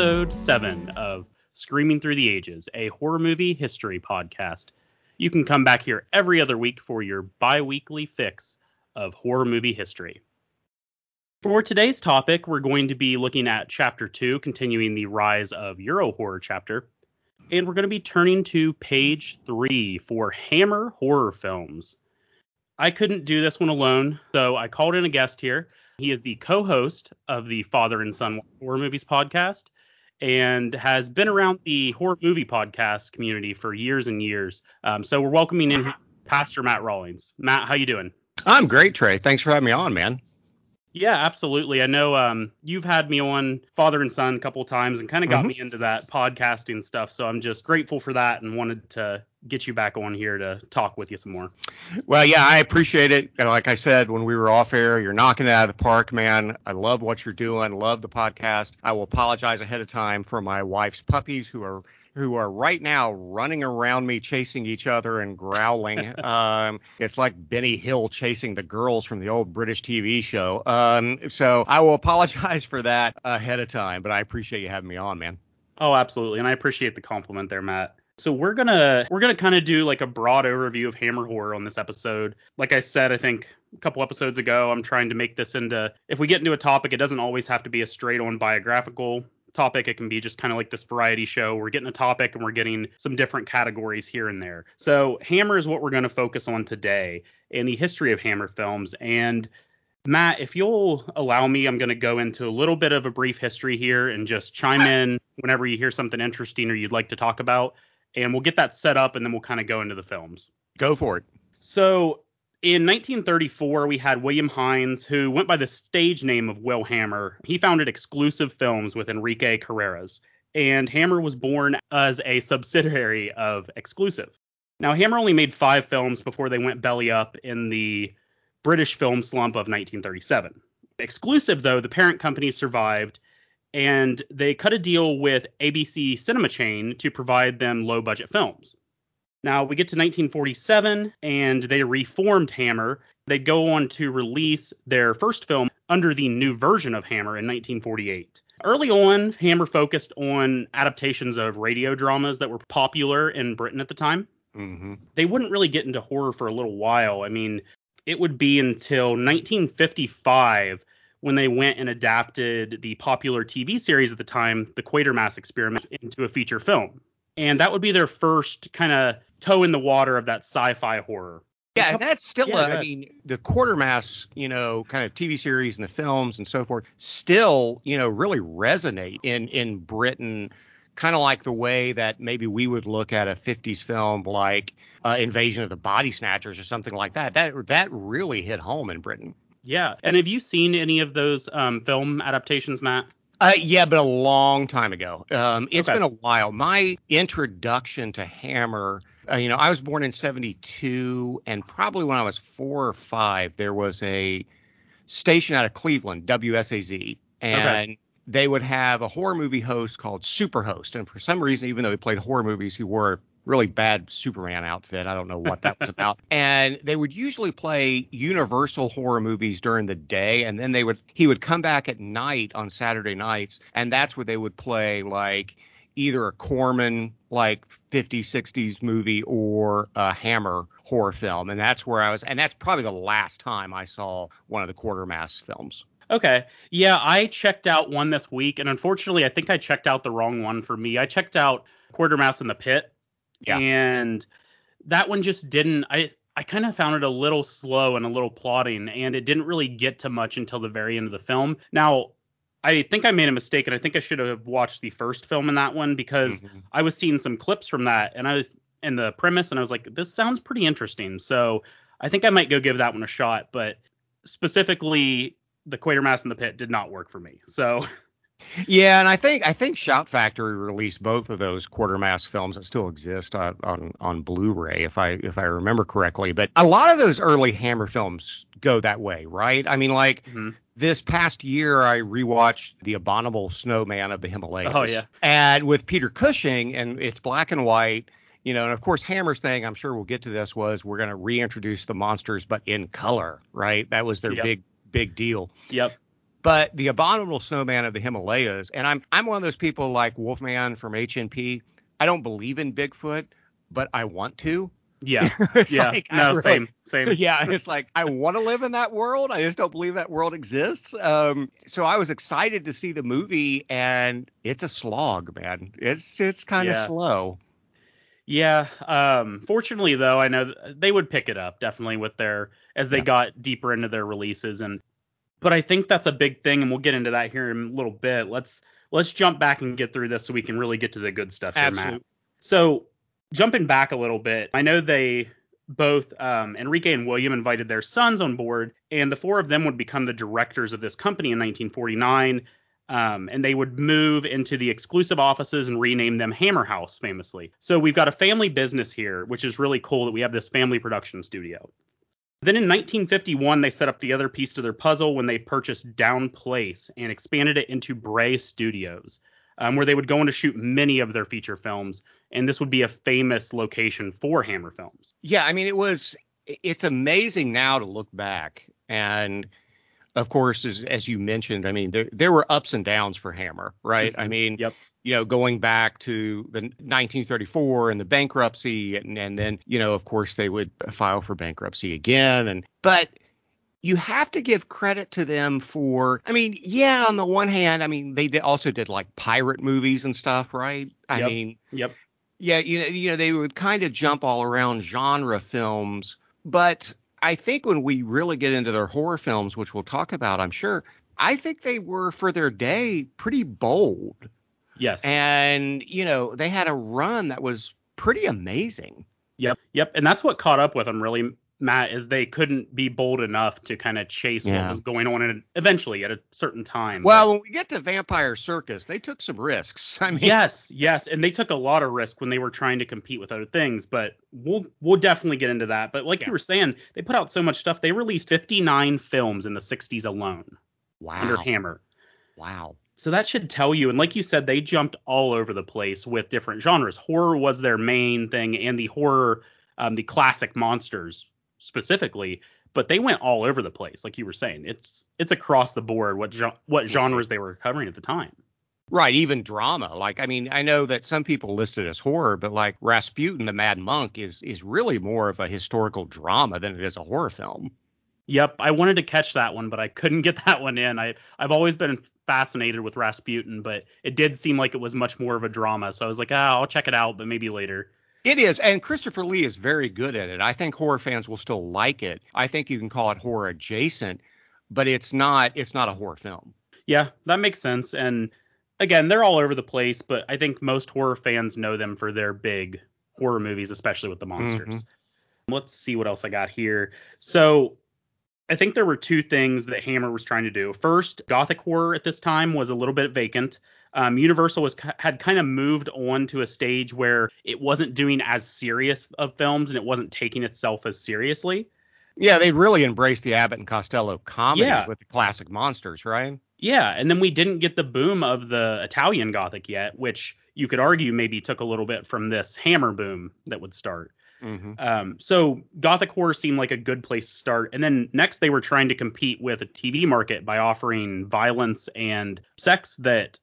episode 7 of Screaming Through the Ages, a horror movie history podcast. You can come back here every other week for your bi weekly fix of horror movie history. For today's topic, we're going to be looking at Chapter 2, continuing the rise of Euro horror chapter. And we're going to be turning to page 3 for Hammer horror films. I couldn't do this one alone, so I called in a guest here. He is the co-host of the Father and Son Horror Movies podcast and has been around the horror movie podcast community for years and years. Um, so we're welcoming in Pastor Matt Rawlings. Matt, how you doing? I'm great, Trey. Thanks for having me on, man. Yeah, absolutely. I know um, you've had me on Father and Son a couple of times and kind of got mm-hmm. me into that podcasting stuff. So I'm just grateful for that and wanted to get you back on here to talk with you some more. Well, yeah, I appreciate it. Like I said when we were off air, you're knocking it out of the park, man. I love what you're doing. Love the podcast. I will apologize ahead of time for my wife's puppies who are who are right now running around me, chasing each other and growling. um, it's like Benny Hill chasing the girls from the old British TV show. Um, so I will apologize for that ahead of time, but I appreciate you having me on, man. Oh, absolutely, and I appreciate the compliment there, Matt. So we're gonna we're gonna kind of do like a broad overview of Hammer horror on this episode. Like I said, I think a couple episodes ago, I'm trying to make this into if we get into a topic, it doesn't always have to be a straight on biographical topic. It can be just kind of like this variety show. We're getting a topic and we're getting some different categories here and there. So, Hammer is what we're going to focus on today in the history of Hammer films. And Matt, if you'll allow me, I'm going to go into a little bit of a brief history here and just chime in whenever you hear something interesting or you'd like to talk about. And we'll get that set up and then we'll kind of go into the films. Go for it. So, in 1934, we had William Hinds, who went by the stage name of Will Hammer. He founded Exclusive Films with Enrique Carreras, and Hammer was born as a subsidiary of Exclusive. Now, Hammer only made five films before they went belly up in the British film slump of 1937. Exclusive, though, the parent company survived, and they cut a deal with ABC Cinema Chain to provide them low budget films. Now we get to 1947 and they reformed Hammer. They go on to release their first film under the new version of Hammer in 1948. Early on, Hammer focused on adaptations of radio dramas that were popular in Britain at the time. Mm-hmm. They wouldn't really get into horror for a little while. I mean, it would be until 1955 when they went and adapted the popular TV series at the time, The Quatermass Experiment, into a feature film and that would be their first kind of toe in the water of that sci-fi horror. Yeah, and that's still, yeah, a, I mean, the Quatermass, you know, kind of TV series and the films and so forth, still, you know, really resonate in in Britain, kind of like the way that maybe we would look at a 50s film like uh, Invasion of the Body Snatchers or something like that. That that really hit home in Britain. Yeah, and have you seen any of those um, film adaptations, Matt? Uh, yeah, but a long time ago. Um, it's okay. been a while. My introduction to Hammer, uh, you know, I was born in 72, and probably when I was four or five, there was a station out of Cleveland, WSAZ, and okay. they would have a horror movie host called Superhost. And for some reason, even though he played horror movies, he wore really bad Superman outfit. I don't know what that was about. And they would usually play Universal horror movies during the day, and then they would he would come back at night on Saturday nights, and that's where they would play like either a Corman like 50s 60s movie or a Hammer horror film, and that's where I was, and that's probably the last time I saw one of the Quatermass films. Okay. Yeah, I checked out one this week, and unfortunately, I think I checked out the wrong one for me. I checked out Quatermass in the Pit, yeah. And that one just didn't I I kind of found it a little slow and a little plodding and it didn't really get to much until the very end of the film. Now, I think I made a mistake and I think I should have watched the first film in that one because mm-hmm. I was seeing some clips from that and I was in the premise and I was like this sounds pretty interesting. So, I think I might go give that one a shot, but specifically the Quatermass in the Pit did not work for me. So Yeah, and I think I think Shout Factory released both of those Quatermass films that still exist on, on on Blu-ray, if I if I remember correctly. But a lot of those early Hammer films go that way, right? I mean, like mm-hmm. this past year, I rewatched The Abominable Snowman of the Himalayas. Oh yeah, and with Peter Cushing, and it's black and white. You know, and of course, Hammer's thing, I'm sure we'll get to this, was we're going to reintroduce the monsters, but in color, right? That was their yep. big, big deal. Yep But the abominable snowman of the Himalayas, and I'm I'm one of those people like Wolfman from HNP. I don't believe in Bigfoot, but I want to. Yeah. yeah. Like, no, really, same, same. Yeah. It's like I want to live in that world. I just don't believe that world exists. Um, so I was excited to see the movie, and it's a slog, man. It's it's kind of yeah. slow. Yeah. Um, fortunately, though, I know they would pick it up definitely with their as they yeah. got deeper into their releases, and but I think that's a big thing, and we'll get into that here in a little bit. Let's let's jump back and get through this so we can really get to the good stuff here, Absolutely. Matt. So jumping back a little bit, I know they both um, Enrique and William invited their sons on board, and the four of them would become the directors of this company in 1949. Um, and they would move into the exclusive offices and rename them Hammer House, famously. So we've got a family business here, which is really cool that we have this family production studio. Then in 1951, they set up the other piece to their puzzle when they purchased Down Place and expanded it into Bray Studios um, where they would go on to shoot many of their feature films, and this would be a famous location for Hammer Films. Yeah, I mean, it was. It's amazing now to look back, and of course, as, as you mentioned, I mean, there there were ups and downs for Hammer, right? Mm-hmm. I mean, yep. You know, going back to the 1934 and the bankruptcy, and, and then, you know, of course, they would file for bankruptcy again. And but you have to give credit to them for i mean yeah on the one hand i mean they did, also did like pirate movies and stuff right i yep. mean yep yeah you know you know they would kind of jump all around genre films but i think when we really get into their horror films which we'll talk about i'm sure i think they were for their day pretty bold yes and you know they had a run that was pretty amazing Yep, yep, and that's what caught up with them really Matt is they couldn't be bold enough to kind of chase yeah. what was going on and eventually at a certain time. Well, but, when we get to Vampire Circus, they took some risks. I mean Yes, yes, and they took a lot of risk when they were trying to compete with other things, but we'll we'll definitely get into that. But like yeah. you were saying, they put out so much stuff. They released 59 films in the 60s alone. Wow. Under Hammer. Wow. So that should tell you. And like you said, they jumped all over the place with different genres. Horror was their main thing, and the horror, um, the classic monsters specifically, but they went all over the place, like you were saying. It's it's across the board what what genres they were covering at the time. Right, even drama. Like I mean, I know that some people list it as horror, but like Rasputin the Mad Monk is is really more of a historical drama than it is a horror film. Yep, I wanted to catch that one, but I couldn't get that one in. I I've always been fascinated with Rasputin, but it did seem like it was much more of a drama. So I was like, ah, I'll check it out, but maybe later. It is, and Christopher Lee is very good at it. I think horror fans will still like it. I think you can call it horror adjacent, but it's not. It's not a horror film. Yeah, that makes sense. And again, they're all over the place, but I think most horror fans know them for their big horror movies, especially with the monsters. Mm-hmm. Let's see what else I got here. So I think there were two things that Hammer was trying to do. First, gothic horror at this time was a little bit vacant um, Universal was had kind of moved on to a stage where it wasn't doing as serious of films and it wasn't taking itself as seriously. Yeah, they really embraced the Abbott and Costello comedies yeah. with the classic monsters, right? Yeah, and then we didn't get the boom of the Italian Gothic yet, which you could argue maybe took a little bit from this Hammer boom that would start. Mm-hmm. Um, so Gothic horror seemed like a good place to start. And then next, they were trying to compete with a TV market by offering violence and sex that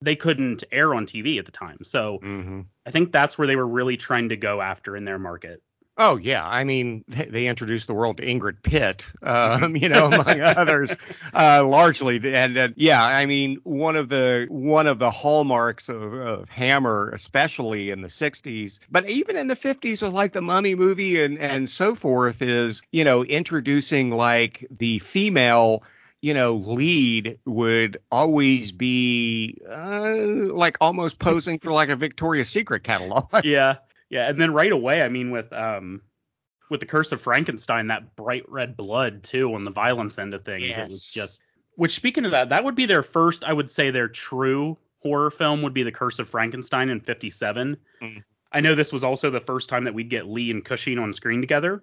they couldn't air on TV at the time. So mm-hmm. I think that's where they were really trying to go after in their market. Oh yeah, I mean they, introduced the world to Ingrid Pitt, um, you know, among others, uh, largely. And uh, yeah, I mean one of the one of the hallmarks of, of, Hammer, especially in the '60s, but even in the '50s with like the Mummy movie and and so forth, is you know introducing like the female you know, lead would always be uh, like almost posing for like a Victoria's Secret catalog. yeah, yeah, and then right away, I mean, with um, with the Curse of Frankenstein, that bright red blood too on the violence end of things, yes. it was just. Which, speaking of that, that would be their first, I would say, their true horror film would be The Curse of Frankenstein in '57. Mm. I know this was also the first time that we'd get Lee and Cushing on screen together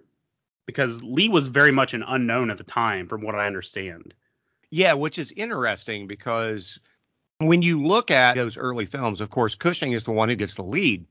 because Lee was very much an unknown at the time, from what I understand. Yeah, which is interesting because when you look at those early films, of course, Cushing is the one who gets the lead.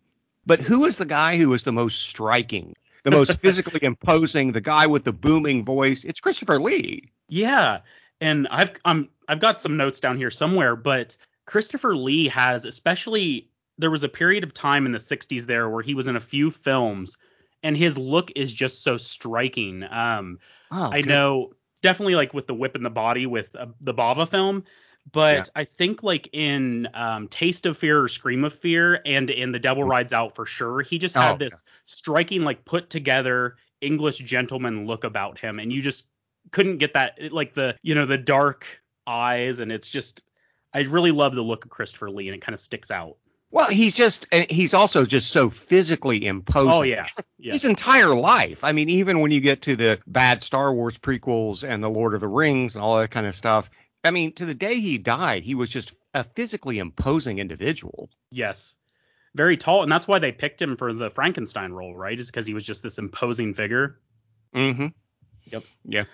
But who is the guy who is the most striking, the most physically imposing, the guy with the booming voice? It's Christopher Lee. Yeah. and I've I'm I've got some notes down here somewhere, but Christopher Lee has especially there was a period of time in the 60s there where he was in a few films and his look is just so striking. Um oh, I know definitely like with the whip in the body with uh, the Bava film, but yeah. I think like in um, Taste of Fear or Scream of Fear and in The Devil mm-hmm. Rides Out for sure, he just had oh, this yeah. striking like put together English gentleman look about him and you just couldn't get that like the you know the dark eyes and it's just I really love the look of Christopher Lee and it kind of sticks out. Well, he's just he's also just so physically imposing. Oh yeah. yeah. His entire life. I mean, even when you get to the bad Star Wars prequels and the Lord of the Rings and all that kind of stuff, I mean, to the day he died, he was just a physically imposing individual. Yes. Very tall, and that's why they picked him for the Frankenstein role, right? Is because he was just this imposing figure. Mm-hmm. Yep. Yeah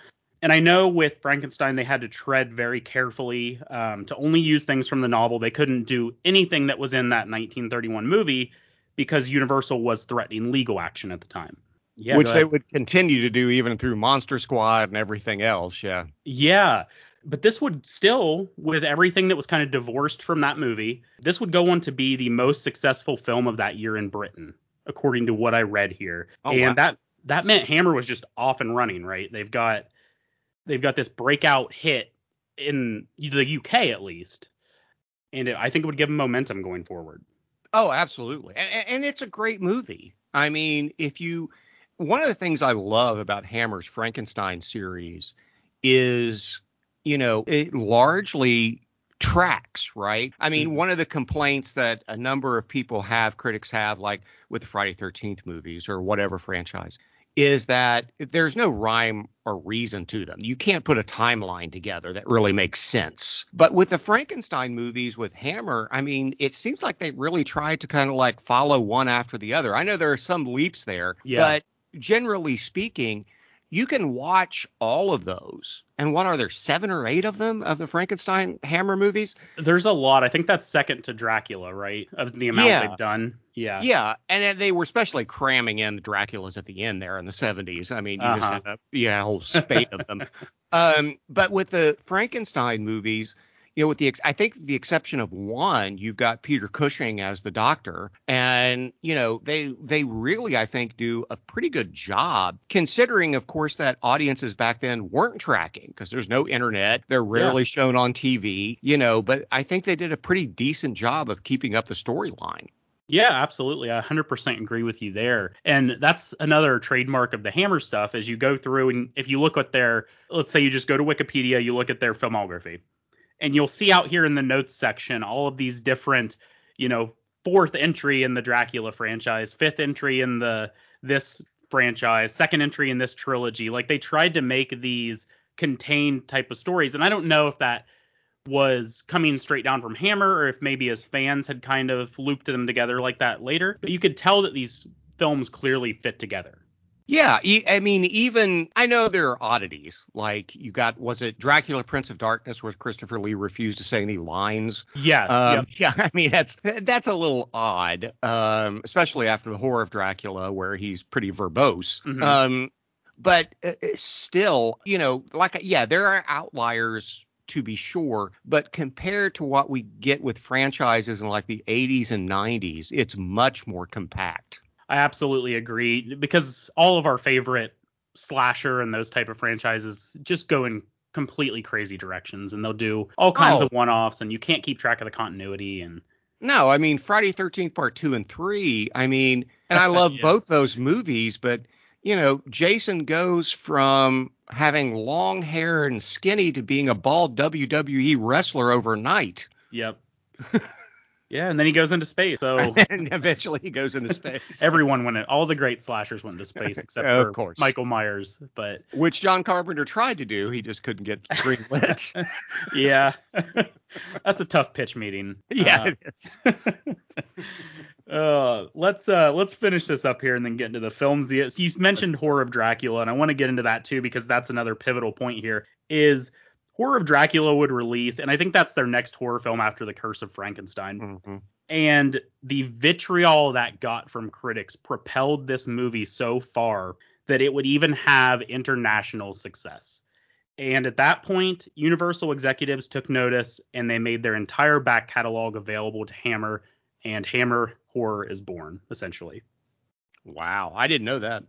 and I know with Frankenstein they had to tread very carefully um, to only use things from the novel. They couldn't do anything that was in that 1931 movie because Universal was threatening legal action at the time. Yeah, which they would continue to do even through Monster Squad and everything else. Yeah. Yeah. But this would still, with everything that was kind of divorced from that movie, this would go on to be the most successful film of that year in Britain, according to what I read here. Oh, and wow. that that meant Hammer was just off and running, right? They've got they've got this breakout hit in the UK at least, and it, I think it would give them momentum going forward. Oh, absolutely, and, and it's a great movie. I mean, if you one of the things I love about Hammer's Frankenstein series is, you know, it largely tracks, right? I mean, mm-hmm. one of the complaints that a number of people have, critics have, like with the Friday 13th movies or whatever franchise, is that there's no rhyme or reason to them. You can't put a timeline together that really makes sense. But with the Frankenstein movies with Hammer, I mean, it seems like they really tried to kind of like follow one after the other. I know there are some leaps there, yeah. but generally speaking, you can watch all of those. And what are there, seven or eight of them of the Frankenstein Hammer movies? There's a lot. I think that's second to Dracula, right? Of the amount yeah. they've done. Yeah. Yeah. And they were especially cramming in the Draculas at the end there in the 70s. I mean, you uh-huh. just had a, yeah, a whole spate of them. Um, but with the Frankenstein movies, you know, with the I think the exception of one, you've got Peter Cushing as the doctor, and you know they they really I think do a pretty good job considering, of course, that audiences back then weren't tracking because there's no internet, they're rarely yeah. shown on TV, you know, but I think they did a pretty decent job of keeping up the storyline. Yeah, absolutely. I 100% agree with you there. And that's another trademark of the Hammer stuff as you go through and if you look at their, let's say you just go to Wikipedia, you look at their filmography and you'll see out here in the notes section all of these different, you know, fourth entry in the Dracula franchise, fifth entry in the this franchise, second entry in this trilogy. Like they tried to make these contained type of stories, and I don't know if that was coming straight down from Hammer or if maybe as fans had kind of looped them together like that later. But you could tell that these films clearly fit together. Yeah, I mean, even I know there are oddities. Like you got, was it Dracula, Prince of Darkness, where Christopher Lee refused to say any lines? Yeah, um, yep. yeah. I mean, that's that's a little odd, um, especially after the horror of Dracula, where he's pretty verbose. Mm-hmm. Um, but uh, uh, still, you know, like yeah, there are outliers to be sure, but compared to what we get with franchises in like the 80s and 90s, it's much more compact. I absolutely agree because all of our favorite slasher and those type of franchises just go in completely crazy directions and they'll do all kinds oh. of one-offs and you can't keep track of the continuity and no, I mean Friday 13th part 2 and 3, I mean, and I love yes. both those movies, but you know, Jason goes from having long hair and skinny to being a bald WWE wrestler overnight. Yep. Yeah, and then he goes into space. So and eventually he goes into space. Everyone went in. All the great slashers went into space except for of course. Michael Myers, but which John Carpenter tried to do, he just couldn't get green lit. yeah, that's a tough pitch meeting. Yeah, uh, it is. uh, let's uh, let's finish this up here and then get into the films. You mentioned Horror of Dracula, and I want to get into that too because that's another pivotal point here. Is Horror of Dracula would release, and I think that's their next horror film after The Curse of Frankenstein. Mm-hmm. And the vitriol that got from critics propelled this movie so far that it would even have international success. And at that point, Universal executives took notice and they made their entire back catalog available to Hammer, and Hammer Horror is born, essentially. Wow, I didn't know that.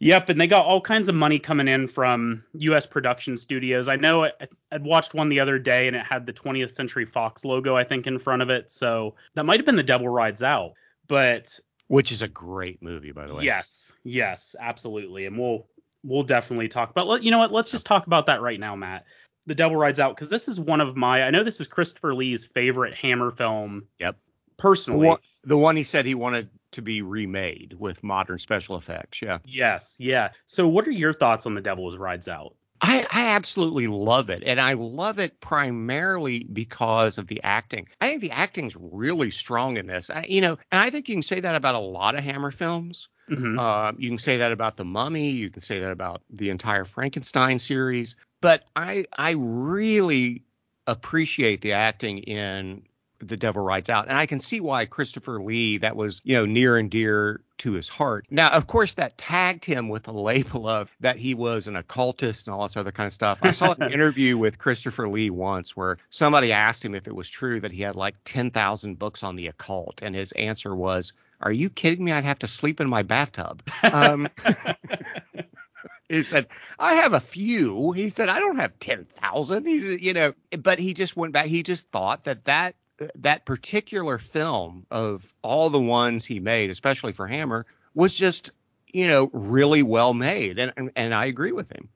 Yep, and they got all kinds of money coming in from U.S. production studios. I know I, would watched one the other day, and it had the 20th Century Fox logo, I think, in front of it. So that might have been The Devil Rides Out, but which is a great movie, by the way. Yes, yes, absolutely, and we'll we'll definitely talk about. You know what? Let's just talk about that right now, Matt. The Devil Rides Out, because this is one of my. I know this is Christopher Lee's favorite Hammer film. Yep. Personally, the one, the one he said he wanted to be remade with modern special effects. Yeah. Yes. Yeah. So, what are your thoughts on The Devil Rides Out? I, I, absolutely love it. And I love it primarily because of the acting. I think the acting's really strong in this. I, you know, and I think you can say that about a lot of Hammer films. Mm-hmm. Uh, you can say that about The Mummy. You can say that about the entire Frankenstein series. But I I really appreciate the acting in the Devil Rides Out. And I can see why Christopher Lee, that was, you know, near and dear to his heart. Now, of course, that tagged him with the label of that he was an occultist and all this other kind of stuff. I saw an interview with Christopher Lee once where somebody asked him if it was true that he had like 10,000 books on the occult. And his answer was, Are you kidding me? I'd have to sleep in my bathtub. Um, he said, I have a few. He said, I don't have 10,000. He's, you know, but he just went back. He just thought that that that particular film of all the ones he made, especially for Hammer, was just you know really well made, and and, and I agree with him.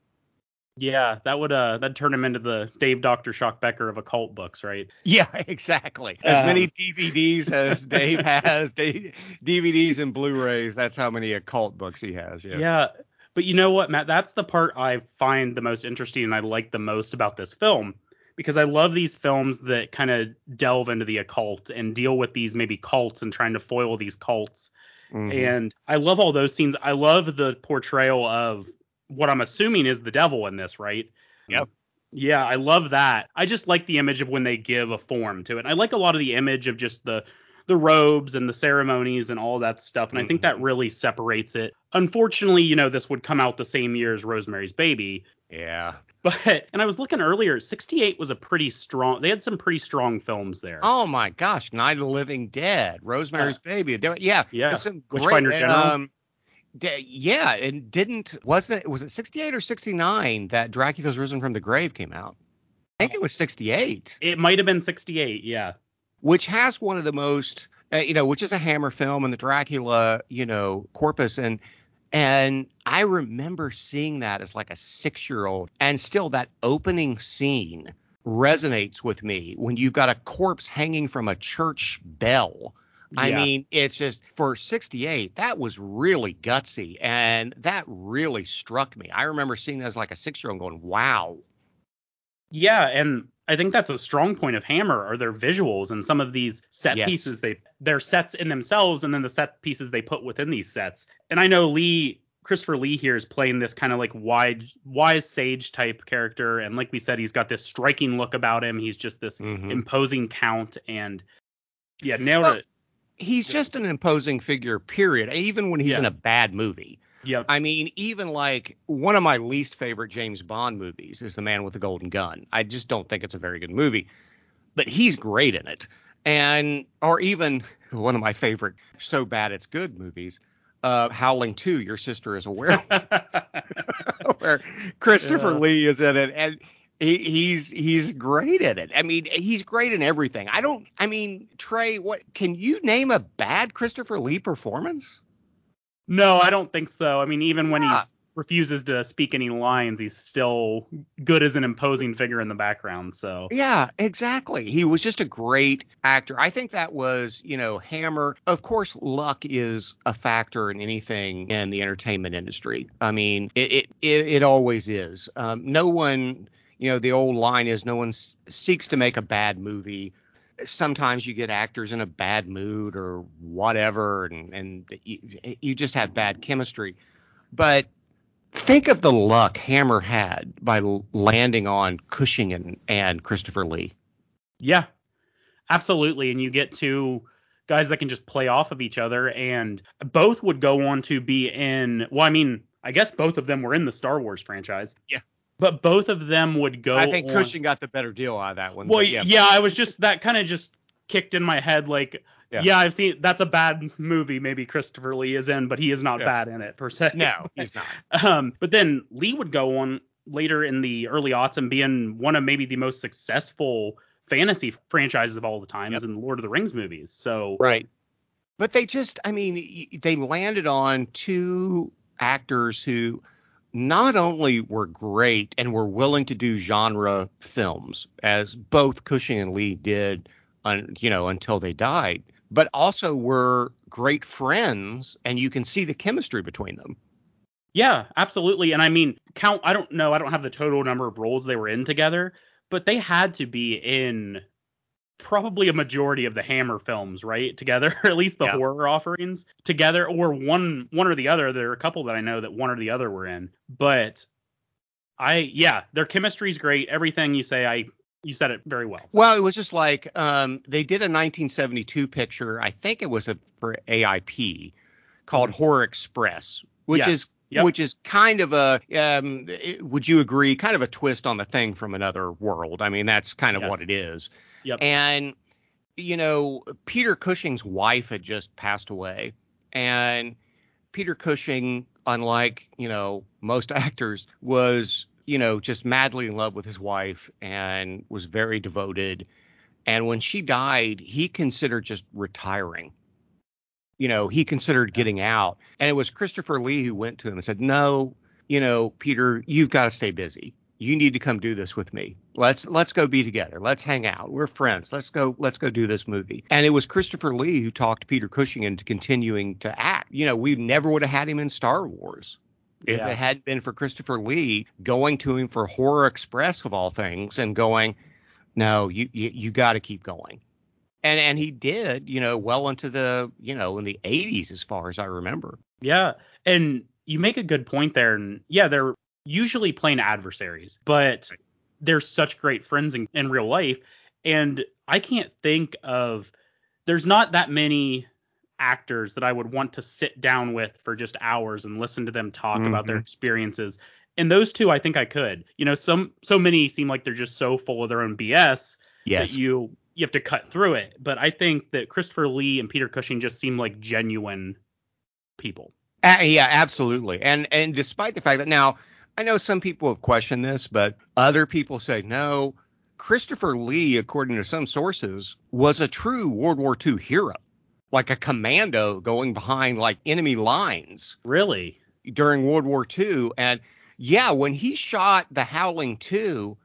Yeah, that would uh that turn him into the Dave Doctor Shock Becker of occult books, right? Yeah, exactly. As um, many DVDs as Dave has, DVDs and Blu-rays. That's how many occult books he has. Yeah. Yeah, but you know what, Matt? That's the part I find the most interesting and I like the most about this film because I love these films that kind of delve into the occult and deal with these maybe cults and trying to foil these cults. Mm-hmm. And I love all those scenes. I love the portrayal of what I'm assuming is the devil in this, right? Yep. Yeah, I love that. I just like the image of when they give a form to it. I like a lot of the image of just the the robes and the ceremonies and all that stuff. And mm-hmm. I think that mm-hmm. really separates it. Unfortunately, you know, this would come out the same year as Rosemary's Baby. Yeah. But and I was looking earlier, 68 was a pretty strong. They had some pretty strong films there. Oh my gosh, Night of the Living Dead, Rosemary's uh, Baby. Yeah, yeah. Some great, Witchfinder General. Um, d- yeah, and didn't wasn't it was it 68 or 69 that Dracula's Risen from the Grave came out? I think it was 68. It might have been 68, yeah. Which has one of the most, uh, you know, which is a Hammer film and the Dracula, you know, corpus and and I remember seeing that as like a six year old. And still, that opening scene resonates with me when you've got a corpse hanging from a church bell. Yeah. I mean, it's just for 68, that was really gutsy. And that really struck me. I remember seeing that as like a six year old going, wow. Yeah. And I think that's a strong point of Hammer are their visuals and some of these set yes. pieces they they're sets in themselves and then the set pieces they put within these sets. And I know Lee Christopher Lee here is playing this kind of like wide wise sage type character and like we said he's got this striking look about him. He's just this mm-hmm. imposing count and yeah, nailed well, it. He's just an imposing figure period even when he's yeah. in a bad movie. Yeah. I mean, even like one of my least favorite James Bond movies is The Man with the Golden Gun. I just don't think it's a very good movie, but he's great in it. And or even one of my favorite so bad it's good movies, uh, Howling 2, Your Sister is a Werewolf, where Christopher yeah. Lee is in it and he, he's he's great at it. I mean, he's great in everything. I don't. I mean, Trey, what can you name a bad Christopher Lee performance? No, I don't think so. I mean, even when yeah. he refuses to speak any lines, he's still good as an imposing figure in the background. So yeah, exactly. He was just a great actor. I think that was, you know, Hammer. Of course, luck is a factor in anything in the entertainment industry. I mean, it it it, it always is. Um, no one, you know, the old line is no one seeks to make a bad movie sometimes you get actors in a bad mood or whatever, and and you, eh, you just have bad chemistry. But think of the luck Hammer had by landing on Cushing and, and Christopher Lee. Yeah, absolutely. And you get to guys that can just play off of each other, and both would go on to be in. Well, I mean, I guess both of them were in the Star Wars franchise. Yeah. But both of them would go. I think on- Cushing got the better deal out of that one. Well, but yeah. yeah. I was just that kind of just kicked in my head like. Yeah. Yeah. I've seen that's a bad movie. Maybe Christopher Lee is in, but he is not Yeah. bad in it per se. No, he's not. Um, but then Lee would go on later in the early aughts and be in one of maybe the most successful fantasy franchises of all the time, Yep. is in Lord of the Rings movies. So Right. But they just, I mean, they landed on two actors who not only were great and were willing to do genre films, as both Cushing and Lee did, un, you know, until they died, but also were great friends, and you can see the chemistry between them. yeah, absolutely. And I mean, count. I don't know. I don't have the total number of roles they were in together, but they had to be in probably a majority of the Hammer films, right? Together, at least the Yeah. horror offerings together, or one one or the other. There are a couple that I know that one or the other were in, but I yeah, their chemistry is great. Everything you say, I you said it very well. Well, it was just like um, they did a 1972 picture. I think it was a, for AIP called Horror Express, which Yes. is Yep. which is kind of a um, would you agree? Kind of a twist on the thing from another world. I mean, that's kind of Yes. what it is. Yep. And you know, Peter Cushing's wife had just passed away, and Peter Cushing, unlike you know most actors, was you know just madly in love with his wife and was very devoted. And when she died, he considered just retiring. You know, he considered getting out. And it was Christopher Lee who went to him and said, "No, you know, Peter, you've got to stay busy. You need to come do this with me. Let's let's go be together. Let's hang out. We're friends. Let's go let's go do this movie." And it was Christopher Lee who talked Peter Cushing into continuing to act. You know, we never would have had him in Star Wars if Yeah. it hadn't been for Christopher Lee going to him for Horror Express of all things and going, "No, you you, you got to keep going." And and he did, you know, well into the, you know, in the 80s as far as I remember. Yeah, and you make a good point there. And yeah, they're usually playing adversaries, but they're such great friends in, in real life. And I can't think of there's not that many actors that I would want to sit down with for just hours and listen to them talk about their Mhm. experiences. And those two, I think I could. You know, some so many seem like they're just so full of their own BS that you you have to cut through it. But I think that Christopher Lee and Peter Cushing just seem like genuine people. Uh, yeah, absolutely. And and despite the fact that now I know some people have questioned this, but other people say no. Christopher Lee, according to some sources, was a true World War II hero, like a commando going behind like enemy lines Really? during World War II. And yeah, when he shot the Howling 2,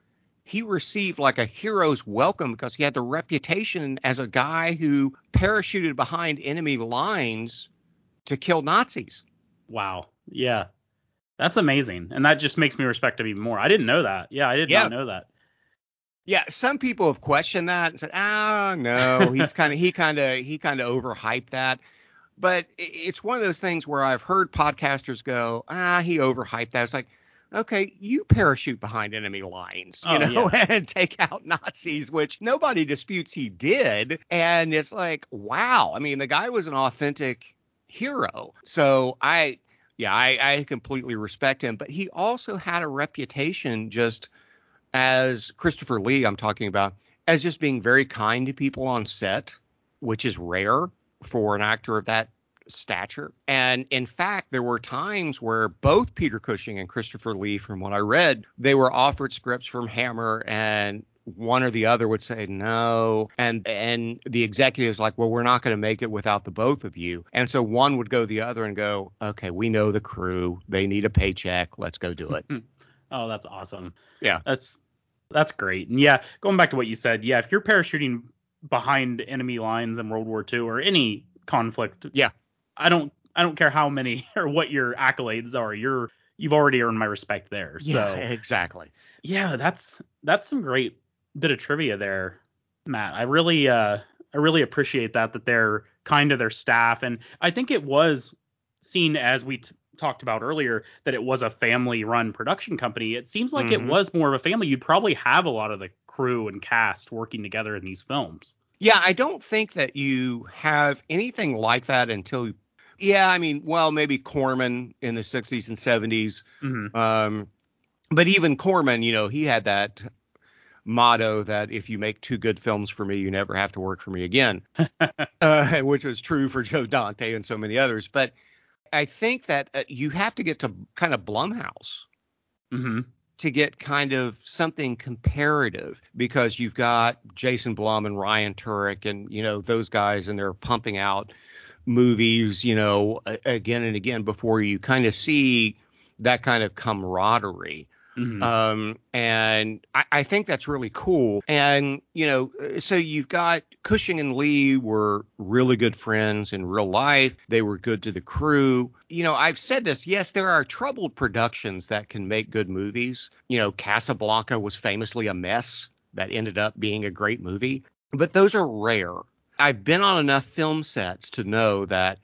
he received like a hero's welcome because he had the reputation as a guy who parachuted behind enemy lines to kill Nazis. Wow. Yeah. That's amazing. And that just makes me respect him even more. I didn't know that. Yeah, I did Yeah. not know that. Yeah, some people have questioned that and said, "Ah, no, he's kind of he kind of he kind of overhyped that." But it's one of those things where I've heard podcasters go, "Ah, he overhyped that." It's like, okay, you parachute behind enemy lines, you Oh, know, and take out Nazis, which nobody disputes he did. And it's like, wow. I mean, the guy was an authentic hero. So I, yeah, I, I completely respect him. But he also had a reputation just as Christopher Lee, I'm talking about, as just being very kind to people on set, which is rare for an actor of that stature. And in fact, there were times where both Peter Cushing and Christopher Lee, from what I read, they were offered scripts from Hammer and one or the other would say no and and the executives like well we're not going to make it without the both of you and so one would go the other and go okay we know the crew they need a paycheck let's go do it Oh, that's awesome. Yeah. That's that's great. And yeah, going back to what you said, yeah, if you're parachuting behind enemy lines in World War II or any conflict, Yeah. I don't I don't care how many or what your accolades are. You're you've already earned my respect there. yeah So exactly yeah, that's that's some great bit of trivia there, Matt. I really uh I really appreciate that that they're kind to their staff and I think it was seen as we t- talked about earlier that it was a family run production company. It seems like it Mhm. was more of a family. You'd probably have a lot of the crew and cast working together in these films. Yeah, I don't think that you have anything like that until yeah, I mean, well, maybe Corman in the 60s and 70s. hmm Um but even Corman, you know, he had that motto that if you make two good films for me, you never have to work for me again, uh, which was true for Joe Dante and so many others. But I think that uh, you have to get to kind of Blumhouse Mm-hmm. to get kind of something comparative because you've got Jason Blum and Ryan Turek and you know those guys and they're pumping out movies you know again and again before you kind of see that kind of camaraderie Mm-hmm. um, and I, I think that's really cool. And you know, uh, so you've got Cushing and Lee were really good friends in real life. They were good to the crew. You know, I've said this. Yes, there are troubled productions that can make good movies. You know, Casablanca was famously a mess that ended up being a great movie, but those are rare. I've been on enough film sets to know that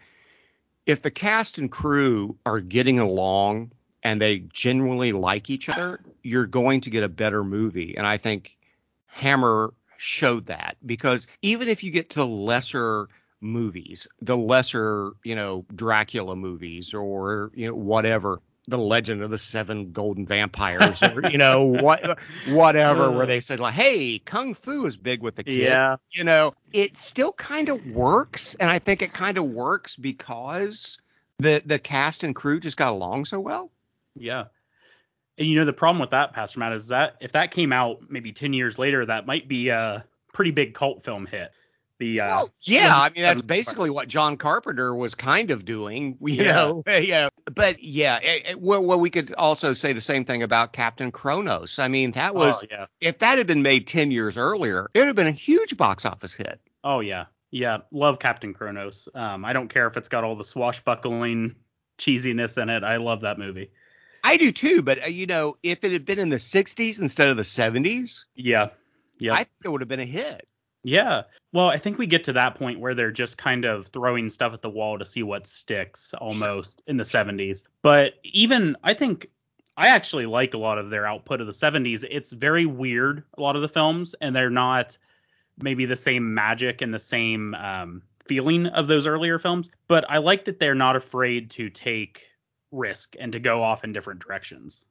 if the cast and crew are getting along and they genuinely like each other, you're going to get a better movie. And I think Hammer showed that because even if you get to lesser movies, the lesser, you know, Dracula movies or, you know, whatever, the legend of the seven golden vampires or, you know, what, whatever, where they said like, Hey, Kung Fu is big with the kids. Yeah. You know, it still kind of works. And I think it kind of works because the, the cast and crew just got along so well. Yeah. And you know the problem with that, Pastor Matt, is that if that came out maybe ten years later, that might be a pretty big cult film hit. The uh, Well, yeah, I mean that's basically what John Carpenter was kind of doing, you Yeah. know. Yeah, but yeah, it, it- well, well, we could also say the same thing about Captain Kronos. I mean, that was oh yeah, if that had been made ten years earlier, it would have been a huge box office hit. oh yeah, yeah. Love Captain Kronos. Um, I don't care if it's got all the swashbuckling cheesiness in it. I love that movie. I do too, but uh, you know, if it had been in the '60s instead of the '70s, Yeah, yeah, I think it would have been a hit. yeah. Well, I think we get to that point where they're just kind of throwing stuff at the wall to see what sticks, almost in the 70s. But even I think I actually like a lot of their output of the 70s. It's very weird, a lot of the films, and they're not maybe the same magic and the same um, feeling of those earlier films. But I like that they're not afraid to take risk and to go off in different directions.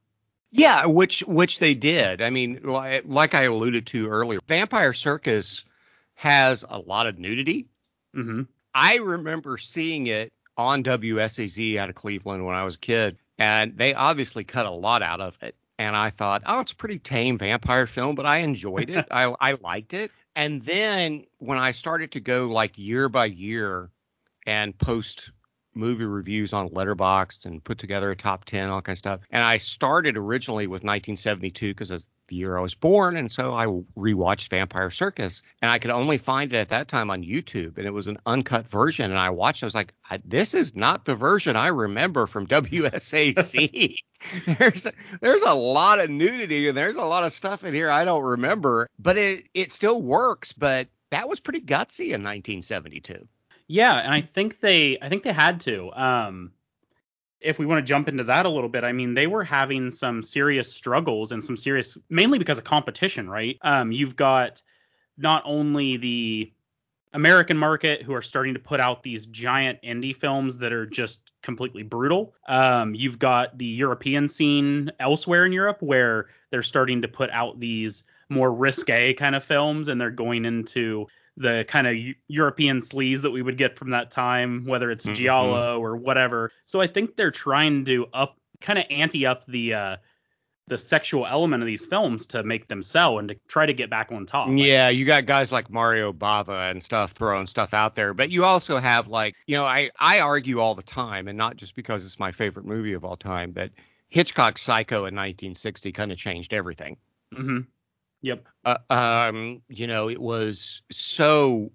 Yeah, which which they did. I mean, like, like I alluded to earlier, Vampire Circus has a lot of nudity. hmm I remember seeing it on WSAZ out of Cleveland when I was a kid, and they obviously cut a lot out of it. And I thought, oh, it's a pretty tame vampire film, but I enjoyed it. I, I liked it. And then when I started to go like year by year and post movie reviews on Letterboxd and put together a top 10, all kind of stuff. And I started originally with 1972 because that's the year I was born. And so I rewatched Vampire Circus and I could only find it at that time on YouTube. And it was an uncut version. And I watched, I was like, I, this is not the version I remember from WSAZ. there's, there's a lot of nudity and there's a lot of stuff in here I don't remember, but it, it still works. But that was pretty gutsy in 1972. Yeah, and I think they I think they had to. Um if we want to jump into that a little bit, I mean, they were having some serious struggles and some serious mainly because of competition, right? Um you've got not only the American market who are starting to put out these giant indie films that are just completely brutal. Um, you've got the European scene elsewhere in Europe where they're starting to put out these more risque kind of films and they're going into the kind of European sleaze that we would get from that time, whether it's Mhm. Giallo or whatever. So I think they're trying to up kind of ante up the uh, the sexual element of these films to make them sell and to try to get back on top. Like, Yeah, you got guys like Mario Bava and stuff throwing stuff out there, but you also have like, you know, I I argue all the time, and not just because it's my favorite movie of all time, that Hitchcock's Psycho in 1960 kind of changed everything. hmm Yep. Uh, um, you know, it was so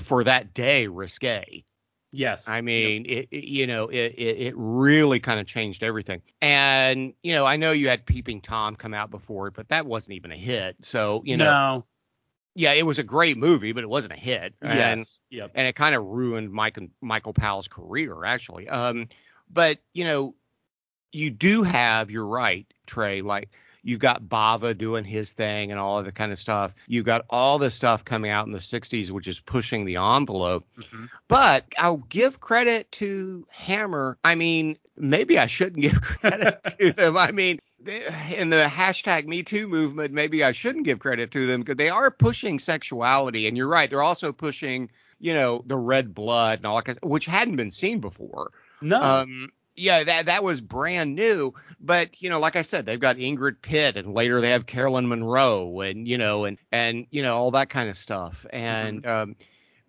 for that day risque. Yes. I mean, it, it- you know, it, it, it really kind of changed everything. And, you know, I know you had Peeping Tom come out before it, but that wasn't even a hit. So, you know, no. yeah, it was a great movie, but it wasn't a hit. And, Yes. Yep. and it kind of ruined Michael Michael Powell's career, actually. Um, but you know, you do have, you're right, Trey. Like you've got Bava doing his thing and all of the kind of stuff. You've got all this stuff coming out in the '60s, which is pushing the envelope. Mhm. But I'll give credit to Hammer. I mean, maybe I shouldn't give credit to them. I mean, in the hashtag Me Too movement, maybe I shouldn't give credit to them because they are pushing sexuality, and you're right, they're also pushing, you know, the red blood and all that, which hadn't been seen before. No. Um, yeah, that that was brand new. But you know, like I said, they've got Ingrid Pitt, and later they have Caroline Munro, and you know, and and you know all that kind of stuff. And mm-hmm. um,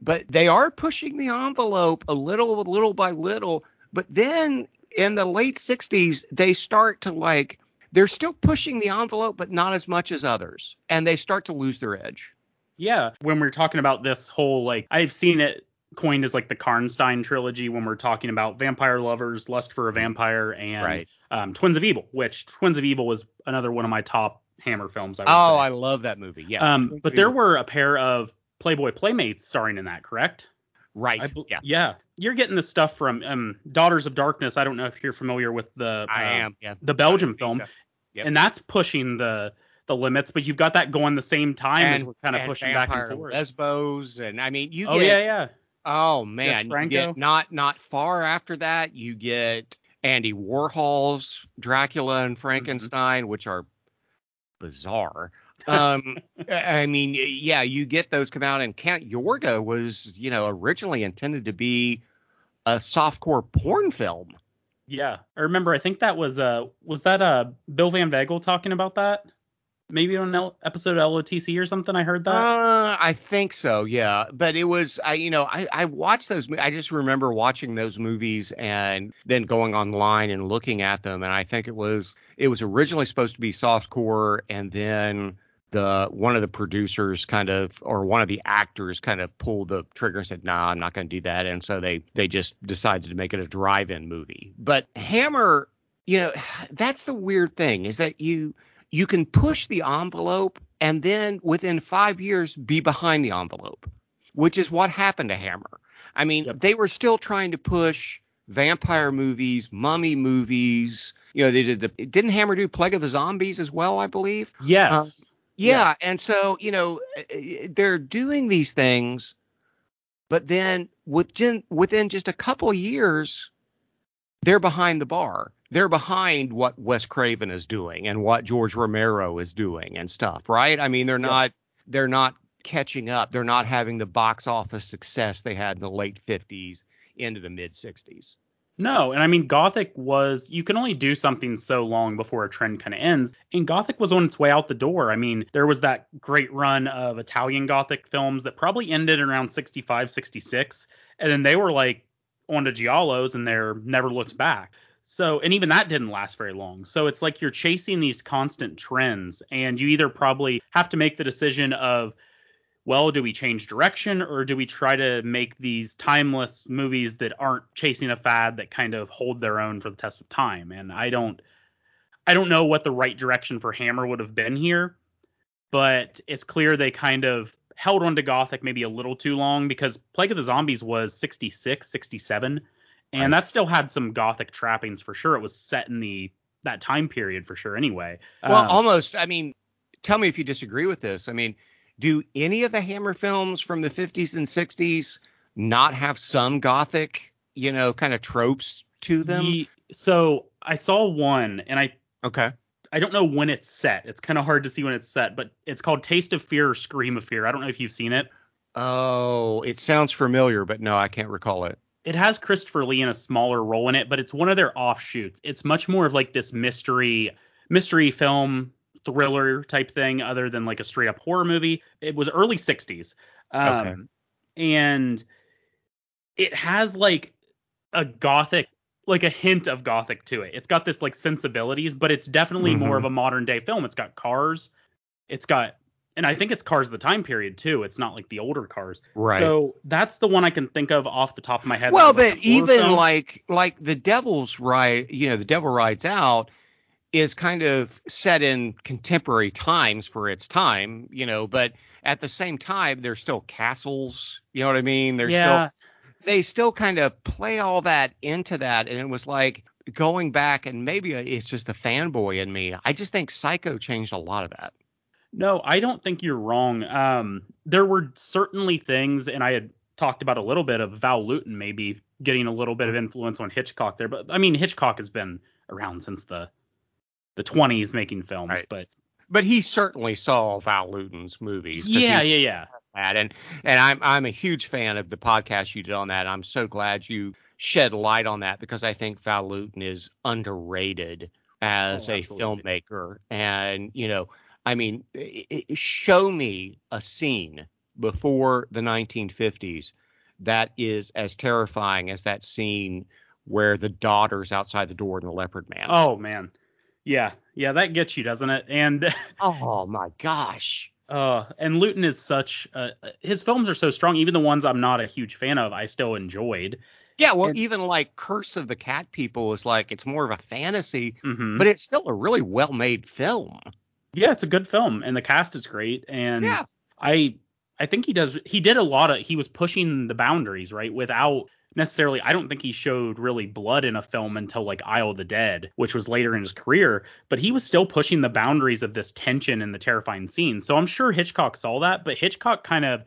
but they are pushing the envelope a little, little by little. But then in the late 60s, they start to like they're still pushing the envelope, but not as much as others, and they start to lose their edge. Yeah, when we're talking about this whole like I've seen it coined as like the Karnstein trilogy when we're talking about vampire lovers, lust for a vampire, and right. um, Twins of Evil, which Twins of Evil was another one of my top Hammer films. I oh, say. I love that movie. Yeah. Um, but there were a pair of Playboy Playmates starring in that, correct? Right. yeah. Yeah. You're getting the stuff from um, Daughters of Darkness. I don't know if you're familiar with the I uh, am. Yeah. The Belgium film. Yep. And that's pushing the the limits, but you've got that going the same time and, as we're kind of pushing back and forth. Lesbos and I mean you oh, yeah, yeah. Oh man, you get not not far after that you get Andy Warhol's Dracula and mm-hmm. Frankenstein, mm-hmm. which are bizarre. um, I mean, yeah, you get those come out, and Count Yorga was, you know, originally intended to be a softcore porn film. Yeah, I remember. I think that was uh, was that uh, Bill Van Vagel talking about that? Maybe on an episode of LOTC or something. I heard that. Uh, I think so, yeah. But it was, I, you know, I, I watched those. I just remember watching those movies and then going online and looking at them. And I think it was, it was originally supposed to be softcore, and then the one of the producers kind of or one of the actors kind of pulled the trigger and said, "Nah, I'm not going to do that." And so they they just decided to make it a drive-in movie. But Hammer, you know, that's the weird thing is that you you can push the envelope and then within five years be behind the envelope, which is what happened to Hammer. I mean, yep. they were still trying to push vampire movies, mummy movies. You know, they did the didn't Hammer do Plague of the Zombies as well, I believe. Yes. Uh, yeah, yeah, and so you know they're doing these things, but then within within just a couple years, they're behind the bar they're behind what Wes Craven is doing and what George Romero is doing and stuff, right? I mean, they're yeah. not they're not catching up. They're not having the box office success they had in the late 50s into the mid 60s. No, and I mean Gothic was you can only do something so long before a trend kind of ends, and Gothic was on its way out the door. I mean, there was that great run of Italian Gothic films that probably ended around 65, 66, and then they were like on to giallos and they're never looked back. So, and even that didn't last very long. So it's like you're chasing these constant trends, and you either probably have to make the decision of, well, do we change direction or do we try to make these timeless movies that aren't chasing a fad that kind of hold their own for the test of time? And I don't, I don't know what the right direction for Hammer would have been here, but it's clear they kind of held on to Gothic maybe a little too long because Plague of the Zombies was 66, 67 and right. that still had some gothic trappings for sure. It was set in the that time period for sure. Anyway, well, um, almost. I mean, tell me if you disagree with this. I mean, do any of the Hammer films from the 50s and 60s not have some gothic, you know, kind of tropes to them? The, so I saw one, and I okay. I don't know when it's set. It's kind of hard to see when it's set, but it's called Taste of Fear or Scream of Fear. I don't know if you've seen it. Oh, it sounds familiar, but no, I can't recall it it has Christopher Lee in a smaller role in it, but it's one of their offshoots. It's much more of like this mystery mystery film thriller type thing, other than like a straight up horror movie. It was early '60s, um, okay. and it has like a gothic, like a hint of gothic to it. It's got this like sensibilities, but it's definitely mm-hmm. more of a modern day film. It's got cars, it's got and I think it's cars of the time period too. It's not like the older cars. Right. So that's the one I can think of off the top of my head. Well, but like even film. like like the Devil's ride, you know, the Devil Rides Out is kind of set in contemporary times for its time, you know, but at the same time there's still castles, you know what I mean? There's yeah. still they still kind of play all that into that and it was like going back and maybe it's just the fanboy in me. I just think Psycho changed a lot of that. No, I don't think you're wrong. Um, there were certainly things, and I had talked about a little bit of Val Lewton maybe getting a little bit of influence on Hitchcock there, but I mean Hitchcock has been around since the the the 20s making films. Right. But But he certainly saw Val Lewton's movies. yeah, he- yeah, yeah. That. And and I'm I'm a huge fan of the podcast you did on that. I'm so glad you shed light on that because I think Val Lewton is underrated as Oh, a filmmaker. And you know, I mean, i i show me a scene before the 1950s that is as terrifying as that scene where the daughter's outside the door in the Leopard Man. Oh man. Yeah, yeah, that gets you, doesn't it? And oh my gosh. Uh and Lewton is such uh, his films are so strong, even the ones I'm not a huge fan of, I still enjoyed. Yeah, well, And- even like Curse of the Cat People is like it's more of a fantasy, hmm but it's still a really well made film. yeah, it's a good film and the cast is great and Yeah. I I think he does he did a lot of he was pushing the boundaries, right? Without necessarily I don't think he showed really blood in a film until like Isle of the Dead, which was later in his career, but he was still pushing the boundaries of this tension and the terrifying scenes. So I'm sure Hitchcock saw that, but Hitchcock kind of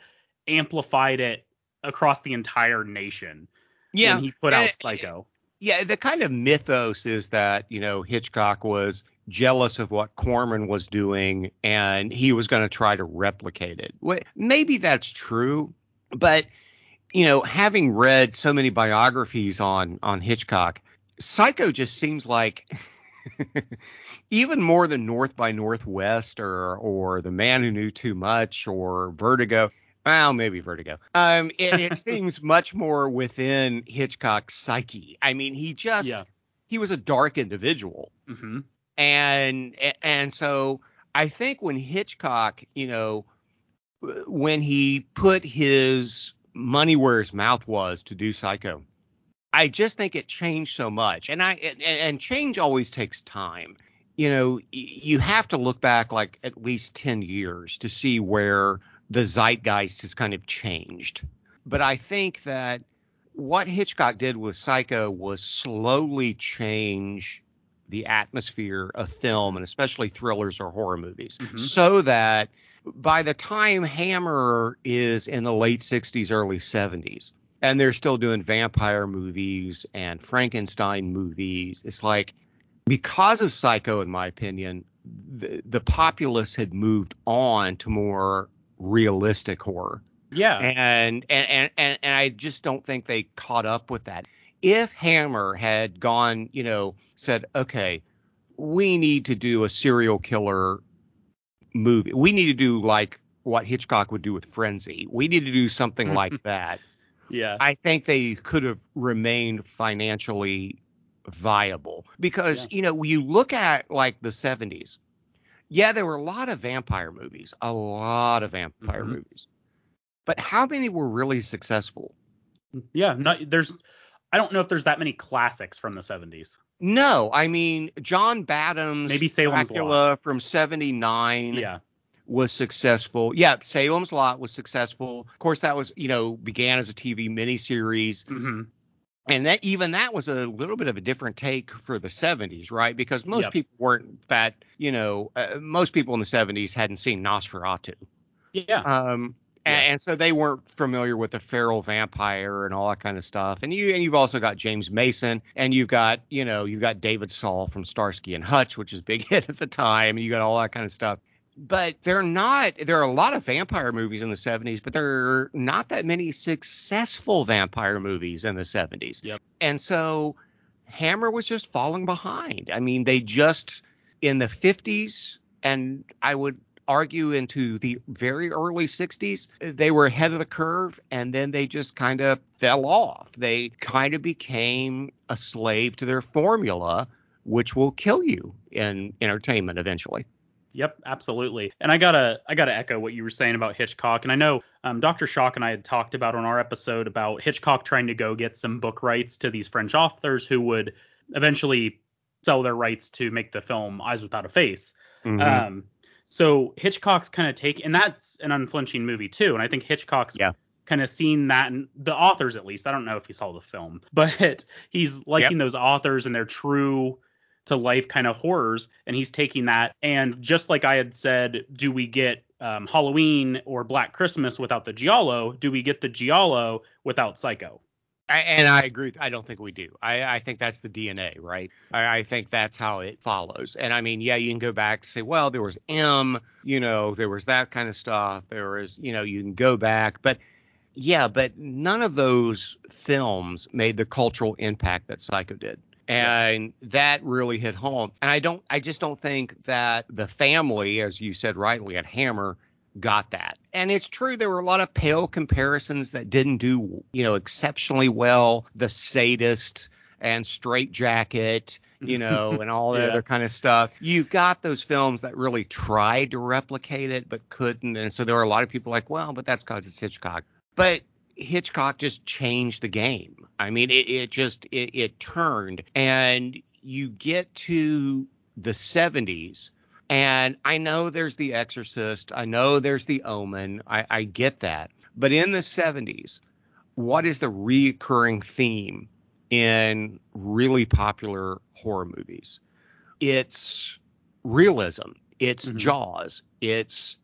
amplified it across the entire nation Yeah, when he put out Psycho. yeah. The kind of mythos is that you know Hitchcock was jealous of what Corman was doing, and he was going to try to replicate it. Maybe that's true, but you know, having read so many biographies on on Hitchcock, Psycho just seems like. even more than North by Northwest or or The Man Who Knew Too Much or Vertigo. Well, maybe Vertigo. Um, it, it seems much more within Hitchcock's psyche. I mean, he just Yeah. he was a dark individual, hmm and and so I think when Hitchcock, you know, when he put his money where his mouth was to do Psycho, I just think it changed so much, and I and, and change always takes time. You know, you have to look back like at least ten years to see where the zeitgeist has kind of changed. But I think that what Hitchcock did with Psycho was slowly change the atmosphere of film and especially thrillers or horror movies Mhm. so that by the time Hammer is in the late 60s, early 70s, and they're still doing vampire movies and Frankenstein movies, it's like because of Psycho, in my opinion, the, the populace had moved on to more realistic horror. Yeah. And and and and I just don't think they caught up with that. If Hammer had gone, you know, said, okay, we need to do a serial killer movie. We need to do like what Hitchcock would do with Frenzy. We need to do something like that. yeah. I think they could have remained financially viable because you know you look at like the 70s. Yeah, there were a lot of vampire movies, a lot of vampire Mhm. movies. But how many were really successful? Yeah. Not, there's I don't know if there's that many classics from the 70s. No, I mean John Badham's Maybe Salem's Dracula from 79 Yeah. was successful. Yeah, Salem's Lot was successful. Of course, that was, you know, began as a TV miniseries. hmm And that even that was a little bit of a different take for the 70s, right? Because most Yep. people weren't that, you know, uh, most people in the 70s hadn't seen Nosferatu. Yeah. Um, Yeah. and, so they weren't familiar with the feral vampire and all that kind of stuff. And you and you've also got James Mason, and you've got you know you've got David Soul from Starsky and Hutch, which is a big hit at the time. And you got all that kind of stuff. But they're not. There are a lot of vampire movies in the 70s, but there are not that many successful vampire movies in the 70s. Yep. And so Hammer was just falling behind. I mean, they just in the 50s, and I would argue into the very early 60s, they were ahead of the curve and then they just kind of fell off. They kind of became a slave to their formula, which will kill you in entertainment eventually. Yep, absolutely. And I gotta I gotta echo what you were saying about Hitchcock. And I know um, Dr. Shock and I had talked about on our episode about Hitchcock trying to go get some book rights to these French authors who would eventually sell their rights to make the film Eyes Without a Face. Mhm. Um, so Hitchcock's kind of take, and that's an unflinching movie too. And I think Hitchcock's Yeah. kind of seen that, and the authors at least. I don't know if he saw the film, but he's liking those authors and their true to life kind of horrors, and he's taking that. And just like I had said, do we get um, Halloween or Black Christmas without the Giallo? Do we get the Giallo without Psycho? And I agree. I don't think we do. I, I think that's the DNA, right? I, I, think that's how it follows. And I mean, yeah, you can go back to say, well, there was M, you know, there was that kind of stuff. There was, you know, you can go back, but yeah, but none of those films made the cultural impact that Psycho did. And yeah. that really hit home. And I don't, I just don't think that the family, as you said rightly at Hammer, got that. And it's true there were a lot of pale comparisons that didn't do, you know, exceptionally well. The sadist and straight jacket, you know, and all that yeah. other kind of stuff. You've got those films that really tried to replicate it but couldn't. And so there were a lot of people like, well, but that's because it's Hitchcock. But Hitchcock just changed the game. I mean, it, it just it, it turned, and you get to the 70s and I know there's The Exorcist. I know there's The Omen. I, I get that. But in the 70s, what is the recurring theme in really popular horror movies? It's realism. It's mm-hmm. Jaws. It's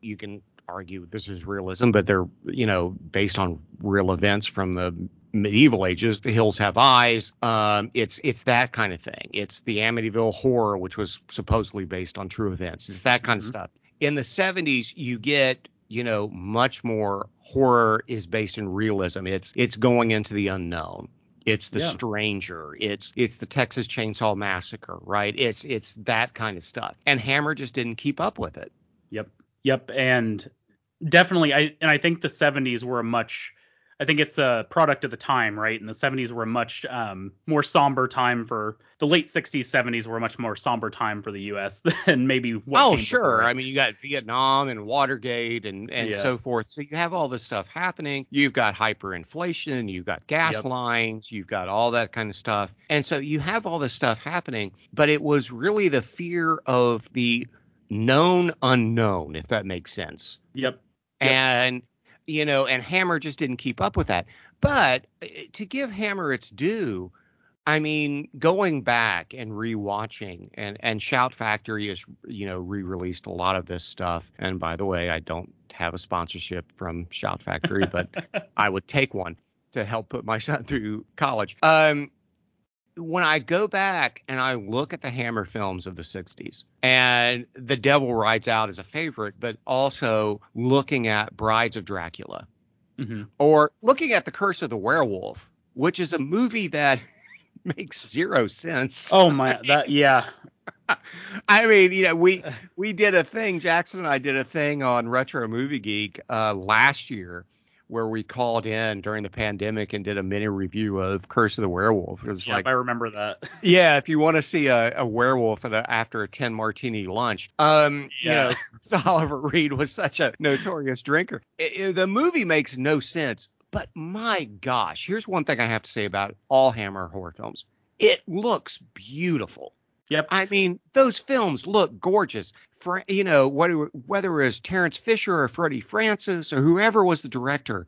you can argue this is realism, but they're you know based on real events from the medieval ages. The hills have eyes. Um, it's it's that kind of thing. It's the Amityville horror, which was supposedly based on true events. It's that kind mm-hmm. of stuff. In the 70s, you get you know much more horror is based in realism. It's it's going into the unknown. It's the yeah. stranger. It's it's the Texas Chainsaw Massacre, right? It's it's that kind of stuff. And Hammer just didn't keep up with it. Yep. Yep. And definitely I and I think the 70s were a much I think it's a product of the time, right? And the 70s were a much um, more somber time for the late 60s, 70s were a much more somber time for the U.S. than maybe what. Oh, sure. Before. I mean, you got Vietnam and Watergate and and yeah. so forth. So you have all this stuff happening. You've got hyperinflation. You've got gas yep. lines. You've got all that kind of stuff. And so you have all this stuff happening, but it was really the fear of the known unknown, if that makes sense. Yep. Yep. And you know, and Hammer just didn't keep up with that. But eh, to give Hammer its due, I mean, going back and rewatching, and and Shout Factory has you know re-released a lot of this stuff. And by the way, I don't have a sponsorship from Shout Factory, but I would take one to help put my son through college. Um, when I go back and I look at the Hammer films of the 60s, and The Devil Rides Out is a favorite, but also looking at Brides of Dracula, mm-hmm. or looking at The Curse of the Werewolf, which is a movie that makes zero sense. Oh my, that yeah. I mean, you know, we we did a thing. Jackson and I did a thing on Retro Movie Geek uh, last year where we called in during the pandemic and did a mini review of Curse of the Werewolf. It was yep, like I remember that. yeah, if you want to see a, a werewolf a, after a 10 martini lunch, um, yeah. you know, so Oliver Reed was such a notorious drinker. It, it, the movie makes no sense, but my gosh, here's one thing I have to say about all Hammer horror films. It looks beautiful. Yep. I mean, those films look gorgeous. For you know, whether whether it was Terence Fisher or Freddie Francis or whoever was the director,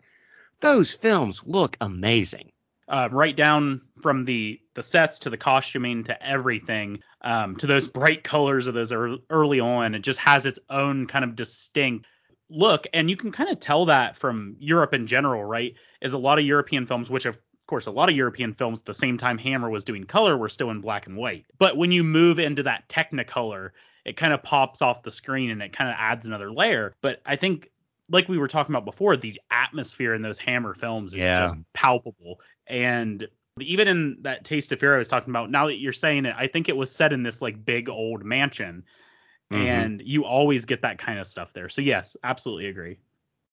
those films look amazing. Uh, right down from the the sets to the costuming to everything, um, to those bright colors of those early on, it just has its own kind of distinct look, and you can kind of tell that from Europe in general, right? Is a lot of European films, which have of course, a lot of European films at the same time Hammer was doing color were still in black and white. But when you move into that Technicolor, it kind of pops off the screen and it kind of adds another layer. But I think, like we were talking about before, the atmosphere in those Hammer films is yeah. just palpable. And even in that Taste of Fear I was talking about, now that you're saying it, I think it was set in this like big old mansion. Mm-hmm. And you always get that kind of stuff there. So yes, absolutely agree.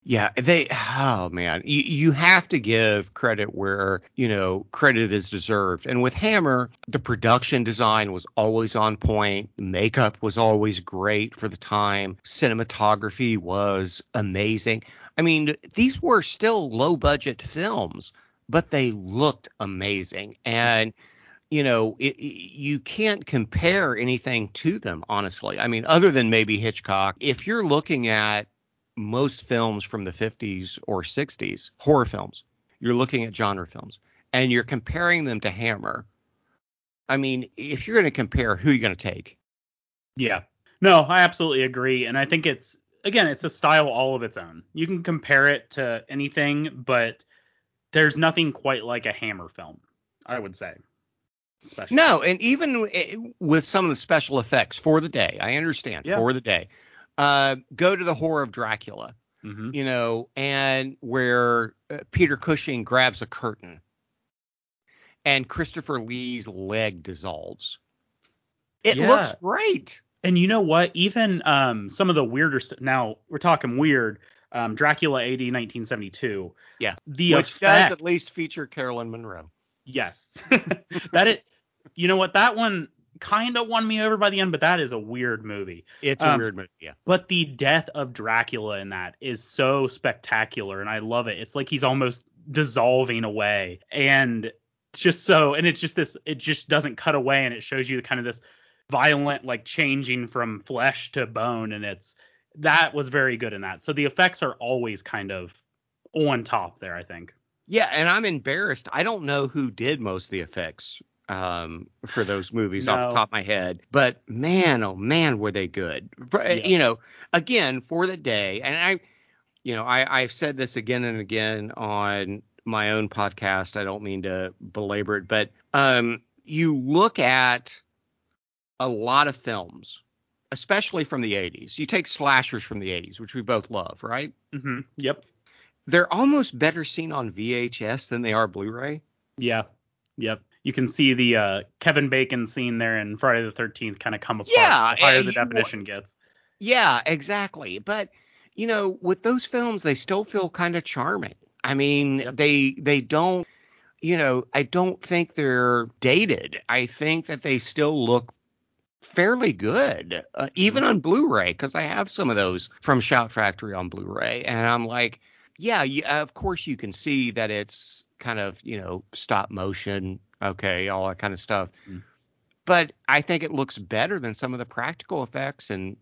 Yeah, they oh man, you, you have to give credit where, you know, credit is deserved. And with Hammer, the production design was always on point, makeup was always great for the time, cinematography was amazing. I mean, these were still low budget films, but they looked amazing. And you know, it, you can't compare anything to them, honestly. I mean, other than maybe Hitchcock. If you're looking at most films from the 50s or 60s, horror films, you're looking at genre films, and you're comparing them to Hammer. I mean, if you're going to compare, who are you going to take? Yeah. No, I absolutely agree. And I think it's, again, it's a style all of its own. You can compare it to anything, but there's nothing quite like a Hammer film, I would say. Especially. No, and even eh, with some of the special effects for the day, I understand yeah. for the day. Uh, go to the horror of Dracula, mm-hmm. you know, and where uh, Peter Cushing grabs a curtain, and Christopher Lee's leg dissolves. It yeah. looks great. And you know what? Even um, some of the weirder now we're talking weird. Um, Dracula AD 1972. Yeah. The which effect, does at least feature Caroline Munro. Yes. that it. You know what? That one kind of won me over by the end, but that is a weird movie. It's um, a weird movie, yeah. But the death of Dracula in that is so spectacular, and I love it. It's like he's almost dissolving away, and it's just so, and it's just this. It just doesn't cut away, and it shows you kind of this violent like changing from flesh to bone and it's that was very good in that so the effects are always kind of on top there i think yeah and i'm embarrassed i don't know who did most of the effects um, for those movies no. off the top of my head but man oh man were they good for, yeah. you know again for the day and i you know i i've said this again and again on my own podcast i don't mean to belabor it but um you look at a lot of films, especially from the 80s. You take slashers from the 80s, which we both love, right? Mm-hmm. Yep. They're almost better seen on VHS than they are Blu-ray. Yeah. Yep. You can see the uh, Kevin Bacon scene there in Friday the 13th kind of come apart. Yeah, the higher the definition gets. Yeah, exactly. But you know, with those films, they still feel kind of charming. I mean, yep. they they don't. You know, I don't think they're dated. I think that they still look fairly good, uh, even mm-hmm. on Blu-ray, because I have some of those from Shout Factory on Blu-ray, and I'm like, yeah, you, of course you can see that it's kind of you know stop motion, okay, all that kind of stuff. Mm. But I think it looks better than some of the practical effects. And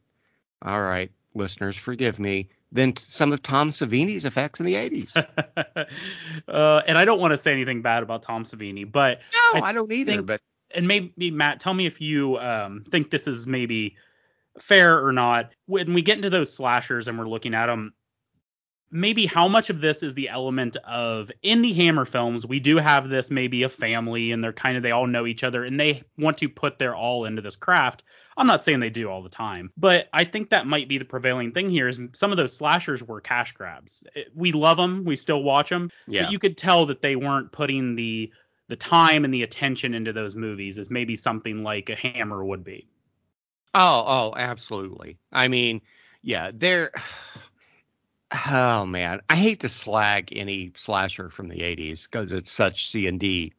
all right, listeners, forgive me than some of Tom Savini's effects in the 80s. uh, and I don't want to say anything bad about Tom Savini, but no, I, I don't either. Think, but and maybe Matt, tell me if you um, think this is maybe fair or not. When we get into those slashers and we're looking at them, maybe how much of this is the element of in the Hammer films, we do have this maybe a family and they're kind of they all know each other and they want to put their all into this craft. I'm not saying they do all the time, but I think that might be the prevailing thing here is some of those slashers were cash grabs. We love them, we still watch them, yeah. but you could tell that they weren't putting the the time and the attention into those movies as maybe something like a Hammer would be. Oh, oh, absolutely. I mean, yeah, they're oh man, I hate to slag any slasher from the 80s because it's such C and D.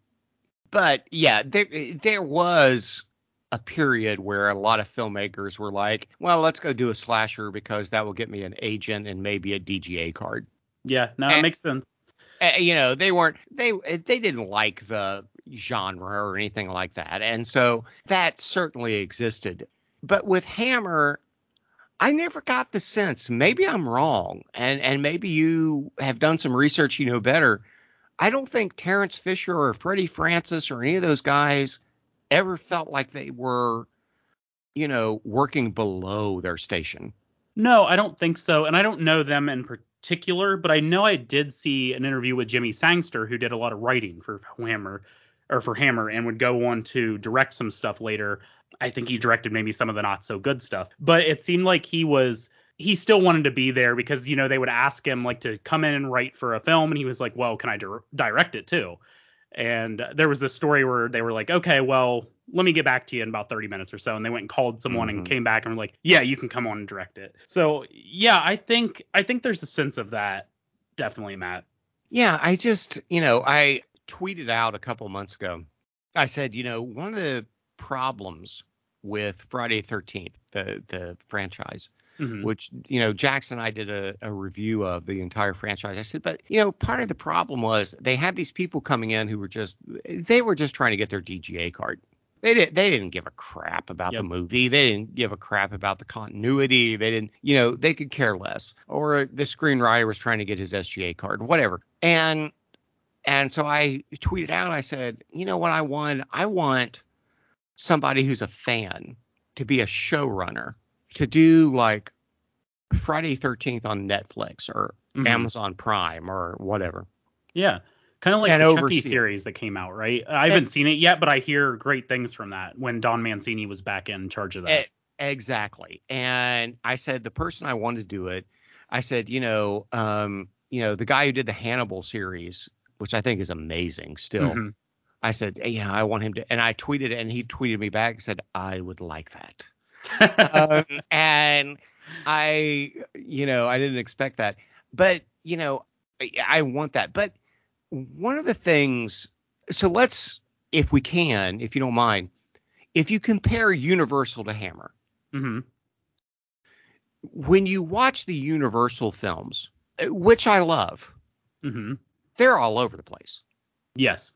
But yeah, there there was a period where a lot of filmmakers were like, well, let's go do a slasher because that will get me an agent and maybe a DGA card. Yeah, no, and, it makes sense. Uh, you know, they weren't they they didn't like the genre or anything like that, and so that certainly existed. But with Hammer, I never got the sense. Maybe I'm wrong, and and maybe you have done some research, you know better. I don't think Terence Fisher or Freddie Francis or any of those guys ever felt like they were, you know, working below their station. No, I don't think so, and I don't know them in particular, but I know I did see an interview with Jimmy Sangster, who did a lot of writing for Hammer or for Hammer and would go on to direct some stuff later. I think he directed maybe some of the not so good stuff, but it seemed like he was he still wanted to be there because you know they would ask him like to come in and write for a film and he was like, "Well, can I di- direct it too?" And there was this story where they were like, "Okay, well, let me get back to you in about 30 minutes or so and they went and called someone mm-hmm. and came back and were like yeah you can come on and direct it so yeah i think i think there's a sense of that definitely matt yeah i just you know i tweeted out a couple months ago i said you know one of the problems with friday 13th the the franchise Mm-hmm. which you know Jackson and I did a, a, review of the entire franchise. I said, but you know, part of the problem was they had these people coming in who were just they were just trying to get their DGA card. They didn't. They didn't give a crap about yep. the movie. They didn't give a crap about the continuity. They didn't. You know, they could care less. Or the screenwriter was trying to get his SGA card, whatever. And and so I tweeted out. I said, you know what I want? I want somebody who's a fan to be a showrunner to do like Friday 13th on Netflix or mm-hmm. Amazon Prime or whatever. Yeah. Kind of like And the Chucky series that came out, right? I haven't seen it yet, but I hear great things from that when Don Mancini was back in charge of that. Exactly. And I said the person I wanted to do it, I said, you know, um, you know, the guy who did the Hannibal series, which I think is amazing still. Mhm. I said, yeah, I want him to, and I tweeted and he tweeted me back and said, I would like that. um, and I, you know, I didn't expect that, but you know, I, I want that. But one of the things, so let's, if we can, if you don't mind, if you compare Universal to Hammer, mm-hmm. when you watch the Universal films, uh, which I love, mm-hmm. they're all over the place. Yes.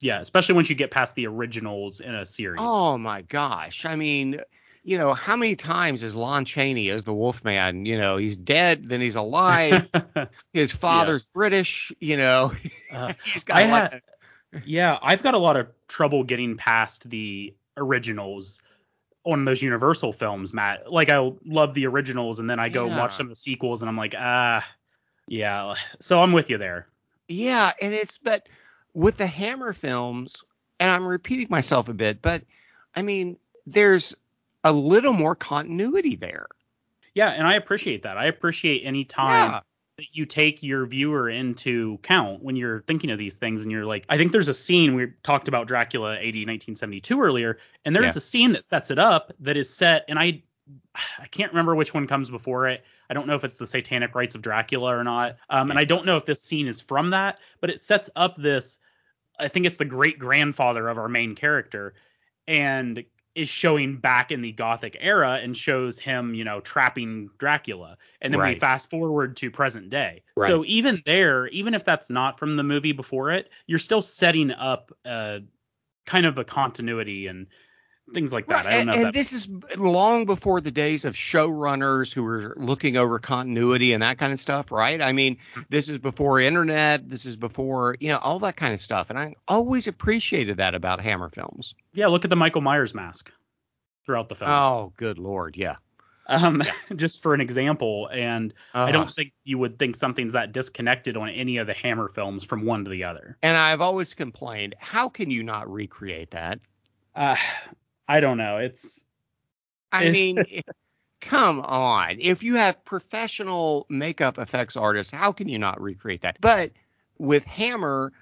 Yeah, especially once you get past the originals in a series. Oh my gosh. I mean, you know, how many times is Lon Chaney as the Wolfman? You know, he's dead, then he's alive. His father's British, you know. Uh, he's got I like had, yeah, I've got a lot of trouble getting past the originals on those Universal films, Matt. Like I love the originals, and then I go Yeah. watch some of the sequels, and I'm like, ah, yeah. So I'm with you there. Yeah, and it's but with the Hammer films, and I'm repeating myself a bit, but I mean, there's a little more continuity there. Yeah, and I appreciate that. I appreciate any time Yeah. that you take your viewer into count when you're thinking of these things and you're like I think there's a scene we talked about Dracula AD 1972 earlier and there's Yeah. a scene that sets it up that is set and I I can't remember which one comes before it. I don't know if it's the Satanic Rites of Dracula or not. Um, and I don't know if this scene is from that, but it sets up this I think it's the great grandfather of our main character and is showing back in the gothic era and shows him, you know, trapping Dracula. And then we fast forward to present day. Right. So even there, even if that's not from the movie before it, you're still setting up uh kind of a continuity and things like that. Right, I don't and, know and if that this is long before the days of showrunners who were looking over continuity and that kind of stuff, right? I mean, Hmm. this is before internet, this is before, you know, all that kind of stuff. And I always appreciated that about Hammer films. Yeah, look at the Michael Myers mask throughout the film. Oh, good lord, yeah. Um just for an example and I Uh-huh. don't think you would think something's that disconnected on any of the Hammer films from one to the other. And I've always complained, how can you not recreate that? Uh, I don't know. It's I mean, come on. If you have professional makeup effects artists, how can you not recreate that? But with Hammer,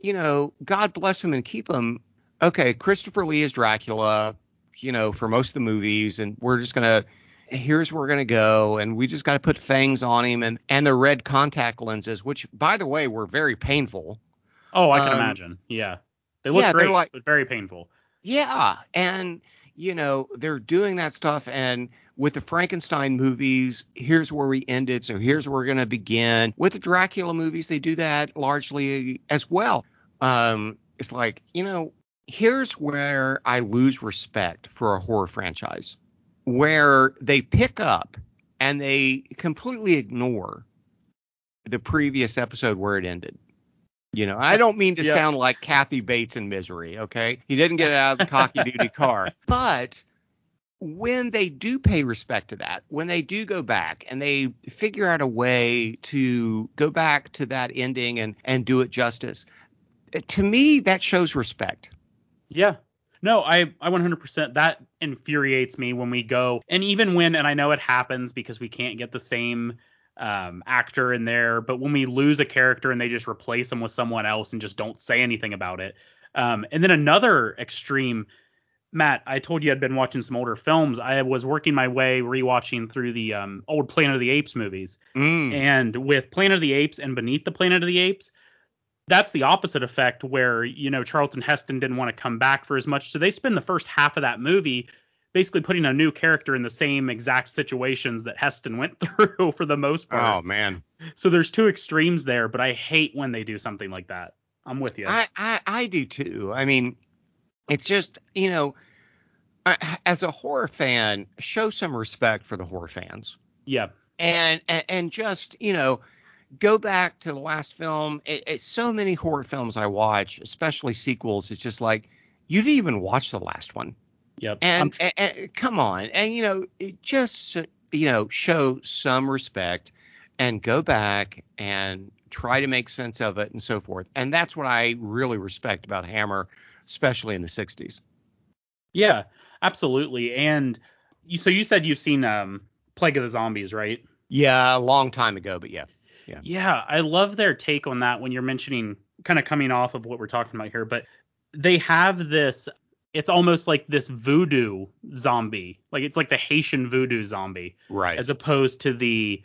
you know, God bless him and keep him. Okay, Christopher Lee is Dracula, you know, for most of the movies, and we're just gonna here's where we're gonna go, and we just gotta put fangs on him and and the red contact lenses, which by the way were very painful. oh, I can Um, imagine. Yeah, they look yeah, great, like- but very painful. Yeah, and you know they're doing that stuff, and with the Frankenstein movies, here's where we ended, so here's where we're gonna begin. With the Dracula movies, they do that largely as well. Um, it's like you know, here's where I lose respect for a horror franchise, where they pick up and they completely ignore the previous episode where it ended. You know, I don't mean to Yeah. sound like Kathy Bates in Misery, okay? He didn't get out of the cockadoodie car. But when they do pay respect to that, when they do go back and they figure out a way to go back to that ending and and do it justice, eh, to me that shows respect. Yeah. No, I I 100% that infuriates me when we go and even when and I know it happens because we can't get the same um, actor in there, but when we lose a character and they just replace them with someone else and just don't say anything about it. Um, and then another extreme, Matt, I told you I'd been watching some older films. I was working my way rewatching through the um, old Planet of the Apes movies. Mm. And with Planet of the Apes and Beneath the Planet of the Apes, that's the opposite effect where, you know, Charlton Heston didn't want to come back for as much. So they spend the first half of that movie basically putting a new character in the same exact situations that Heston went through for the most part. Oh man, So there's two extremes there, but I hate when they do something like that. I'm with you. I, I I do too. I mean, it's just you know, I, as a horror fan, show some respect for the horror fans. yeah. and and, and just you know go back to the last film it, it's so many horror films i watch especially sequels it's just like you didn't even watch the last one Yep. and, and, and come on and you know it just you know show some respect and go back and try to make sense of it and so forth. And that's what I really respect about Hammer, especially in the 60s. Yeah, absolutely. And you, so you said you've seen um, Plague of the Zombies, right? Yeah, a long time ago, but yeah. Yeah. Yeah, I love their take on that when you're mentioning kind of coming off of what we're talking about here, but they have this it's almost like this voodoo zombie. Like it's like the Haitian voodoo zombie. Right. As opposed to the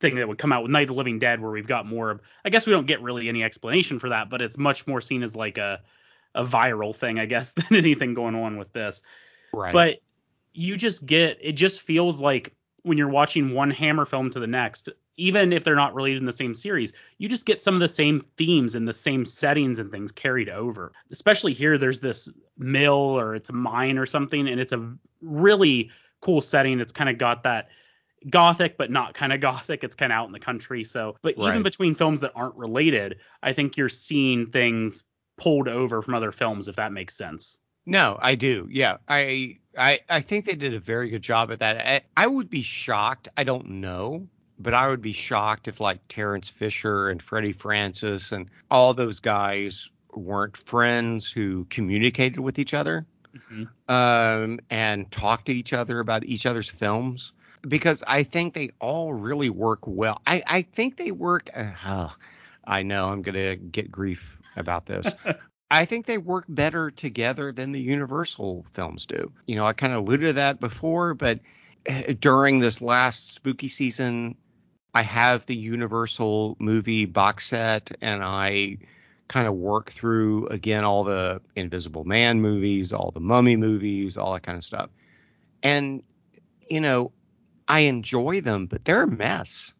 thing that would come out with Night of the Living Dead where we've got more of I guess we don't get really any explanation for that, but it's much more seen as like a a viral thing, I guess, than anything going on with this. Right. But you just get it just feels like when you're watching one Hammer film to the next, even if they're not related in the same series, you just get some of the same themes and the same settings and things carried over. Especially here, there's this mill or it's a mine or something, and it's a really cool setting. It's kind of got that gothic, but not kind of gothic. It's kind of out in the country. So, but right. even between films that aren't related, I think you're seeing things pulled over from other films, if that makes sense. No, I do. Yeah, I I I think they did a very good job at that. I, I would be shocked. I don't know, but I would be shocked if like Terence Fisher and Freddie Francis and all those guys weren't friends who communicated with each other mm-hmm. um, and talked to each other about each other's films because I think they all really work well. I I think they work. Uh, I know I'm gonna get grief about this. I think they work better together than the Universal films do. You know, I kind of alluded to that before, but eh, during this last spooky season, I have the Universal movie box set and I kind of work through again all the Invisible Man movies, all the Mummy movies, all that kind of stuff. And, you know, I enjoy them, but they're a mess.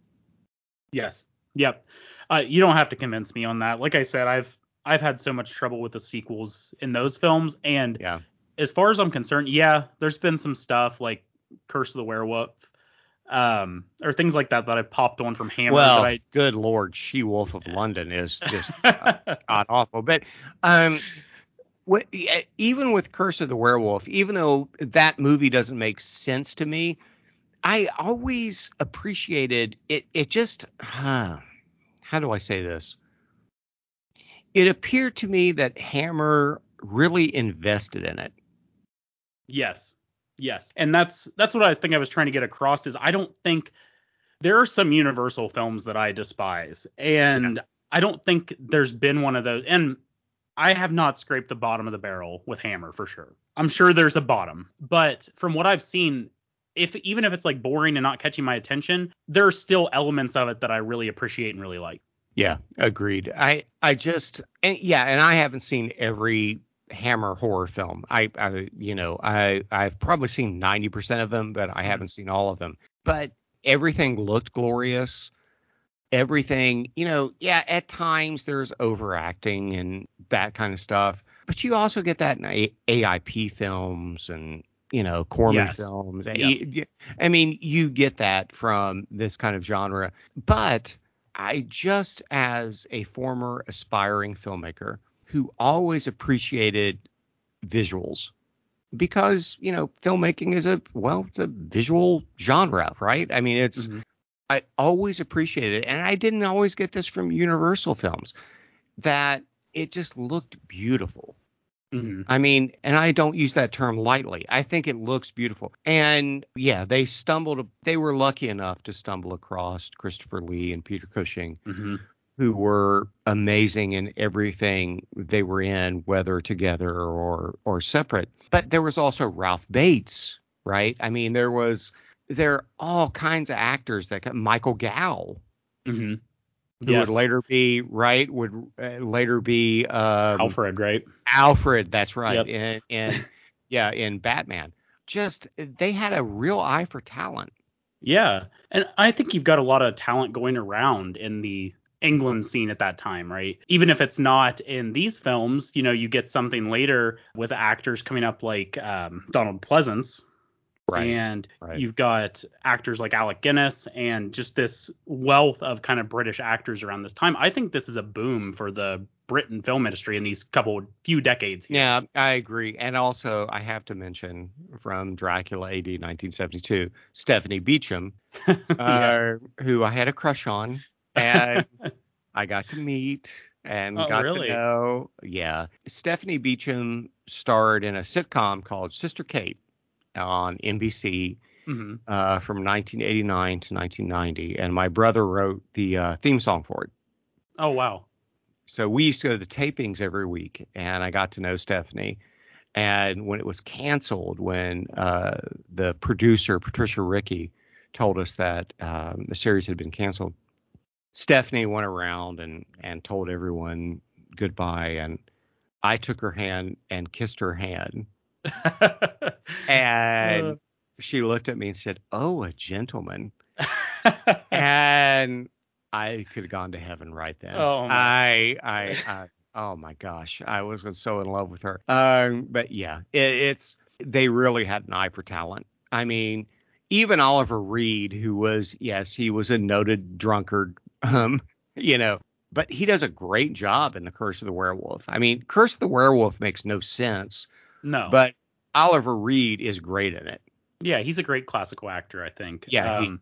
Yes. Yep. Uh, you don't have to convince me on that. Like I said, I've I've had so much trouble with the sequels in those films. And yeah. as far as I'm concerned, yeah, there's been some stuff like Curse of the Werewolf, um, or things like that that I've popped on from Hammer. Well, I, good lord, She Wolf of London is just uh, god awful. But um, what, even with Curse of the Werewolf, even though that movie doesn't make sense to me, I always appreciated it. It just, huh, how do I say this? it appeared to me that Hammer really invested in it. Yes. Yes. And that's that's what I think I was trying to get across is I don't think there are some universal films that I despise and yeah. I don't think there's been one of those and I have not scraped the bottom of the barrel with Hammer for sure. I'm sure there's a bottom, but from what I've seen if even if it's like boring and not catching my attention, there are still elements of it that I really appreciate and really like. Yeah, agreed. I I just and yeah, and I haven't seen every Hammer horror film. I, I you know I I've probably seen ninety percent of them, but I mm-hmm. haven't seen all of them. But everything looked glorious. Everything, you know, yeah, at times there's overacting and that kind of stuff, but you also get that in A- AIP films and you know Corman yes. films. Yep. I mean, you get that from this kind of genre, but I just, as a former aspiring filmmaker who always appreciated visuals, because you know filmmaking is a well, it's a visual genre, right? I mean, it's mm-hmm. I always appreciated it, and I didn't always get this from Universal films that it just looked beautiful. Mm-hmm. I mean, and I don't use that term lightly. I think it looks beautiful. And yeah, they stumbled, they were lucky enough to stumble across Christopher Lee and Peter Cushing, mm-hmm. Who were amazing in everything they were in, whether together or or separate. But there was also Ralph Bates, right? I mean, there was there are all kinds of actors that Michael Gough, Mm-hmm who yes. would later be right would uh, later be um, Alfred, right? Alfred, that's right. Yep. And, yeah, in Batman, just they had a real eye for talent. Yeah, and I think you've got a lot of talent going around in the England scene at that time, right? Even if it's not in these films, you know, you get something later with actors coming up like um, Donald Pleasence, Right. And right. you've got actors like Alec Guinness and just this wealth of kind of British actors around this time. I think this is a boom for the Britain film industry in these couple few decades. Here. Yeah, I agree. And also, I have to mention from Dracula AD 1972, Stephanie Beacham, yeah. uh, who I had a crush on, and I got to meet and oh, got really? to know. Yeah, Stephanie Beacham starred in a sitcom called Sister Kate on NBC. Mm-hmm. Uh, from 1989 to 1990, and my brother wrote the uh, theme song for it. Oh wow! So we used to go to the tapings every week, and I got to know Stephanie. And when it was canceled, when uh, the producer Patricia Rickey told us that um, the series had been canceled, Stephanie went around and and told everyone goodbye, and I took her hand and kissed her hand, and uh. she looked at me and said, "Oh, a gentleman," and I could have gone to heaven right then. Oh, I, I, I, oh my gosh, I was so in love with her. Um, but yeah, it, it's they really had an eye for talent. I mean, even Oliver Reed, who was yes, he was a noted drunkard, um, you know, but he does a great job in The Curse of the Werewolf. I mean, Curse of the Werewolf makes no sense. No. But Oliver Reed is great in it. Yeah, he's a great classical actor, I think. Yeah. Um,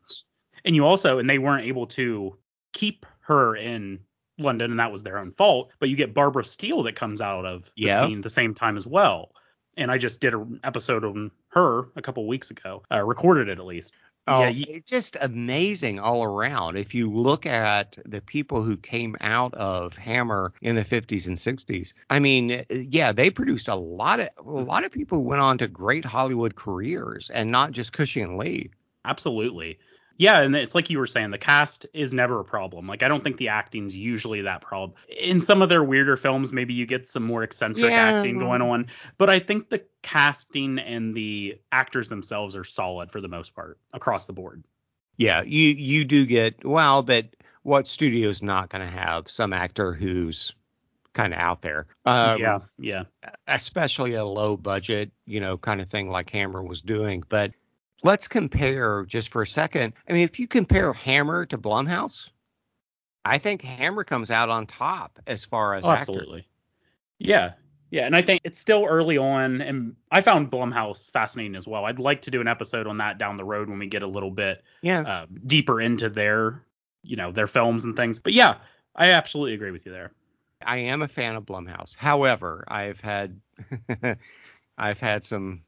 and you also, and they weren't able to keep her in London, and that was their own fault. But you get Barbara Steele that comes out of the yeah. scene the same time as well. And I just did an episode on her a couple weeks ago, uh, recorded it at least. Oh, yeah, it's just amazing all around. If you look at the people who came out of Hammer in the 50s and 60s, I mean, eh, eh, yeah, they produced a lot of a mm. lot of people who went on to great Hollywood careers, and not just Cushing and Lee. Absolutely. Yeah, and it's like you were saying, the cast is never a problem. Like I don't think the acting's usually that problem. In some of their weirder films, maybe you get some more eccentric yeah. acting going on, but I think the casting and the actors themselves are solid for the most part across the board. Yeah, you you do get well, but what studio's not going to have some actor who's kind of out there. Um, yeah, yeah. Especially a low budget, you know, kind of thing like Hammer was doing, but let's compare just for a second. I mean, if you compare Hammer to Blumhouse, I think Hammer comes out on top as far as oh, absolutely. Yeah, yeah, and I think it's still early on, and I found Blumhouse fascinating as well. I'd like to do an episode on that down the road when we get a little bit yeah uh, deeper into their, you know, their films and things. But yeah, I absolutely agree with you there. I am a fan of Blumhouse. However, I've had I've had some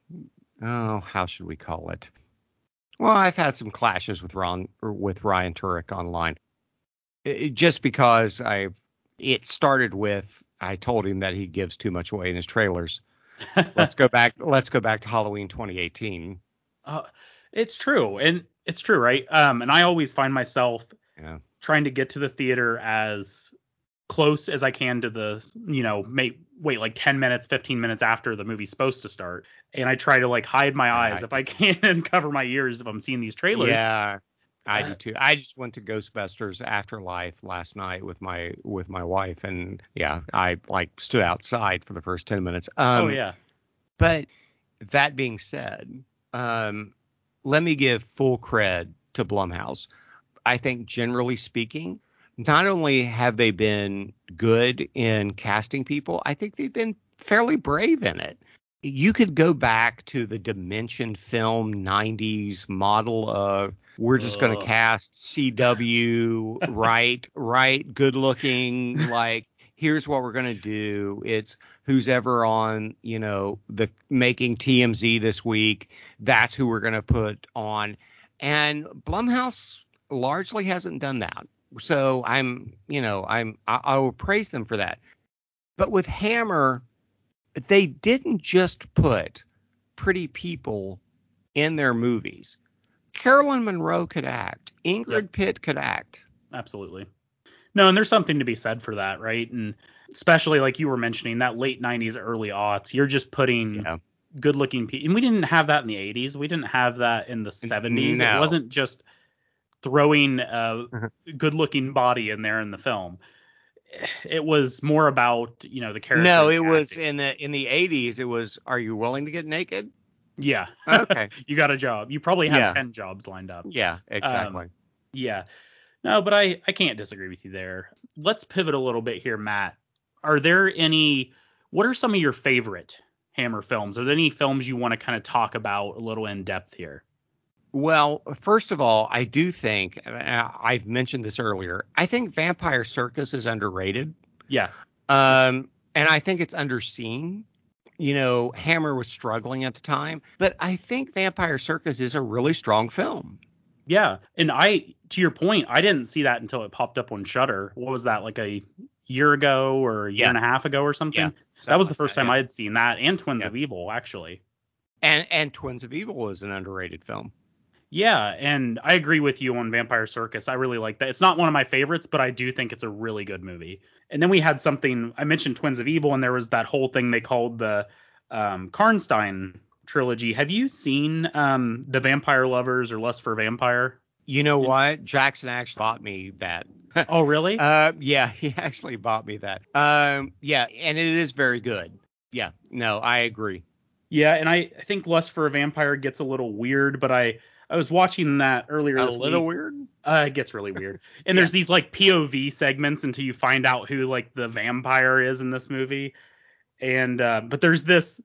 oh, how should we call it? Well, I've had some clashes with Ron with Ryan Turek online, it, just because I it started with I told him that he gives too much away in his trailers. let's go back. Let's go back to Halloween 2018. Uh, it's true, and it's true, right? Um, and I always find myself yeah. trying to get to the theater as close as I can to the, you know, make wait like 10 minutes, 15 minutes after the movie's supposed to start. And I try to like hide my eyes yeah, if I can and cover my ears if I'm seeing these trailers. Yeah. I uh, do too. I just went to Ghostbusters Afterlife last night with my with my wife, and yeah, I like stood outside for the first ten minutes. Um, oh yeah. But that being said, um, let me give full cred to Blumhouse. I think generally speaking, not only have they been good in casting people, I think they've been fairly brave in it. You could go back to the Dimension film 90s model of we're just going to cast CW, right, right, good looking, like here's what we're going to do. It's who's ever on, you know, the making TMZ this week. That's who we're going to put on. And Blumhouse largely hasn't done that. So I'm, you know, I'm I, I will praise them for that. But with Hammer, they didn't just put pretty people in their movies. Caroline Munro could act. Ingrid yep. Pitt could act. Absolutely. No, and there's something to be said for that, right? And especially like you were mentioning that late 90s, early aughts, you're just putting yeah. good looking people. And we didn't have that in the 80s. We didn't have that in the 70s. No. It wasn't just throwing a mm-hmm. good looking body in there in the film. It was more about, you know, the character. No, it was in the in the 80s. It was, are you willing to get naked? Yeah. Okay. you got a job. You probably have yeah. 10 jobs lined up. Yeah, exactly. Um, yeah. No, but I I can't disagree with you there. Let's pivot a little bit here, Matt. are there any? What are some of your favorite Hammer films? Are there any films you want to kind of talk about a little in depth here? Well, first of all, I do think I've mentioned this earlier. I think Vampire Circus is underrated. Yes. Um, and I think it's underseen. You know, Hammer was struggling at the time, but I think Vampire Circus is a really strong film. Yeah, and I, to your point, I didn't see that until it popped up on Shudder. What was that, like a year ago or a year yeah. and a half ago or something? Yeah, that was the first like that, time yeah. I had seen that, and Twins of Evil actually. And and Twins of Evil was an underrated film. Yeah, and I agree with you on Vampire Circus. I really like that. It's not one of my favorites, but I do think it's a really good movie. And then we had something I mentioned Twins of Evil, and there was that whole thing they called the um, Karnstein trilogy. Have you seen um, the Vampire Lovers or Lust for Vampire? You know what? Jackson actually bought me that. oh, really? Uh, yeah, he actually bought me that. Um, yeah, and it is very good. Yeah, no, I agree. Yeah, and I, I think Lust for a Vampire gets a little weird, but I I was watching that earlier a little week. weird. Uh, it gets really weird. And yeah. there's these like POV segments until you find out who like the vampire is in this movie. And uh, but there's this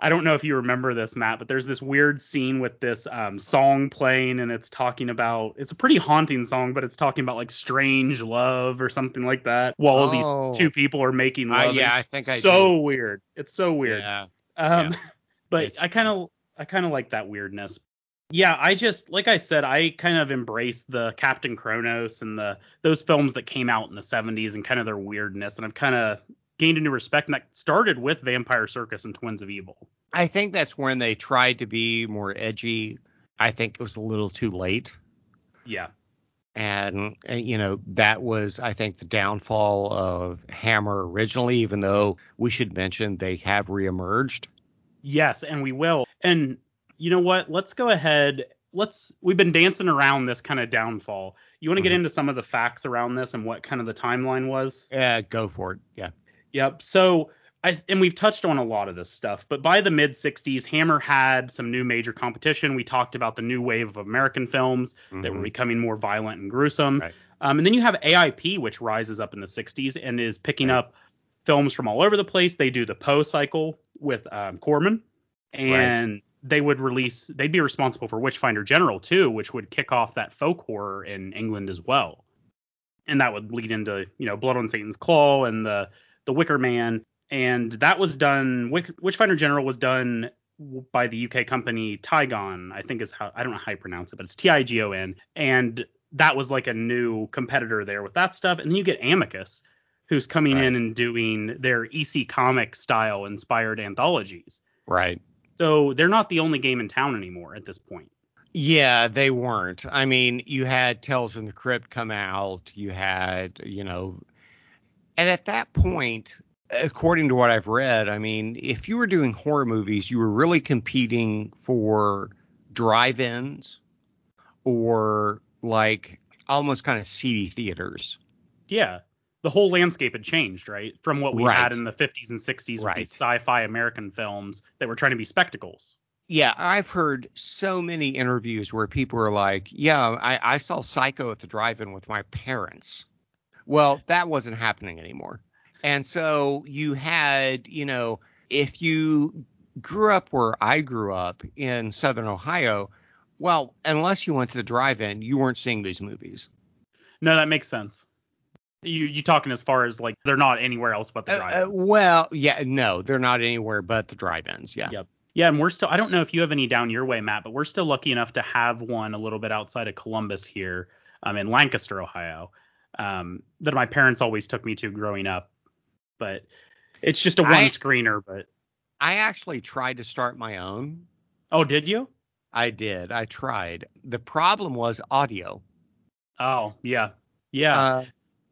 I don't know if you remember this, Matt, but there's this weird scene with this um, song playing, and it's talking about it's a pretty haunting song, but it's talking about like strange love or something like that, while oh. these two people are making love. Uh, yeah, I think I so do. weird. It's so weird. Yeah. Um, yeah. but it's, I kind of I kind of like that weirdness. Yeah, I just like I said, I kind of embraced the Captain Kronos and the those films that came out in the 70s and kind of their weirdness, and I've kind of gained a new respect, and that started with Vampire Circus and Twins of Evil. I think that's when they tried to be more edgy. I think it was a little too late. Yeah. And uh, you know that was, I think, the downfall of Hammer originally. Even though we should mention they have reemerged. Yes, and we will. And you know what? Let's go ahead. Let's. We've been dancing around this kind of downfall. You want to mm-hmm. get into some of the facts around this and what kind of the timeline was? Yeah, go for it. Yeah. Yep. So I, and we've touched on a lot of this stuff, but by the mid 60s, Hammer had some new major competition. We talked about the new wave of American films mm-hmm. that were mm-hmm. becoming more violent and gruesome. Right. Um, and then you have AIP, which rises up in the 60s and is picking right. up films from all over the place. They do the Poe cycle with um, Corman, and right. They would release they'd be responsible for Witchfinder General too, which would kick off that folk horror in England as well. And that would lead into, you know, Blood on Satan's Claw and the the Wicker Man. And that was done Witchfinder General was done by the UK company Tigon, I think is how I don't know how you pronounce it, but it's T I G O N. And that was like a new competitor there with that stuff. And then you get Amicus, who's coming right. in and doing their EC comic style inspired anthologies. Right. So they're not the only game in town anymore at this point. Yeah, they weren't. I mean, you had Tales from the Crypt come out, you had, you know, and at that point, according to what I've read, I mean, if you were doing horror movies, you were really competing for drive-ins or like almost kind of seedy theaters. Yeah the whole landscape had changed, right? From what we right. had in the 50s and 60s right. with these sci-fi American films that were trying to be spectacles. Yeah, I've heard so many interviews where people are like, "Yeah, I, I saw Psycho at the drive-in with my parents." Well, that wasn't happening anymore. And so you had, you know, if you grew up where I grew up in Southern Ohio, well, unless you went to the drive-in, you weren't seeing these movies. No, that makes sense. You you talking as far as like they're not anywhere else but the uh, drive-ins? Uh, well, yeah, no, they're not anywhere but the drive-ins. Yeah. Yep. Yeah, and we're still. I don't know if you have any down your way, Matt, but we're still lucky enough to have one a little bit outside of Columbus here, um, in Lancaster, Ohio, um, that my parents always took me to growing up. But it's just a one I, screener. But I actually tried to start my own. Oh, did you? I did. I tried. The problem was audio. Oh, yeah. Yeah. Uh,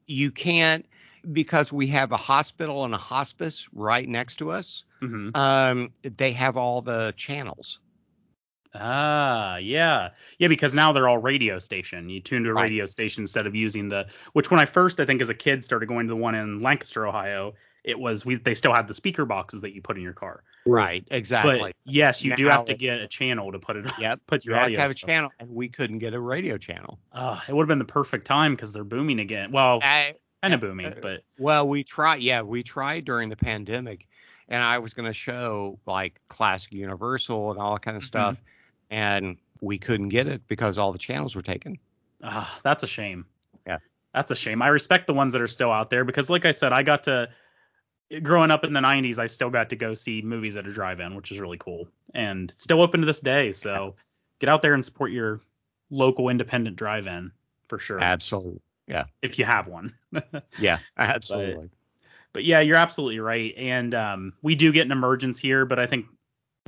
you can't because we have a hospital and a hospice right next to us. Mm-hmm. Um, they have all the channels. Ah, yeah, yeah, because now they're all radio station. You tune to a right. radio station instead of using the. Which when I first, I think, as a kid, started going to the one in Lancaster, Ohio, it was we they still had the speaker boxes that you put in your car. Right, exactly. But yes, you now, do have to get a channel to put it. Yep, put your you audio. have to have a channel, and we couldn't get a radio channel. Uh, it would have been the perfect time because they're booming again. Well, I, kind of booming, Uh, but Well, we tried. Yeah, we tried during the pandemic, and I was going to show like classic Universal and all that kind of Mhm. stuff, and we couldn't get it because all the channels were taken. Ah, that's a shame. Yeah. That's a shame. I respect the ones that are still out there because, like I said, I got to growing up in the 90s, I still got to go see movies at a drive-in, which is really cool, and still open to this day. So get out there and support your local independent drive-in for sure, Absolutely. Yeah. If you have one. Yeah, absolutely. But yeah, you're absolutely right. And um, we do get an emergence here, but I think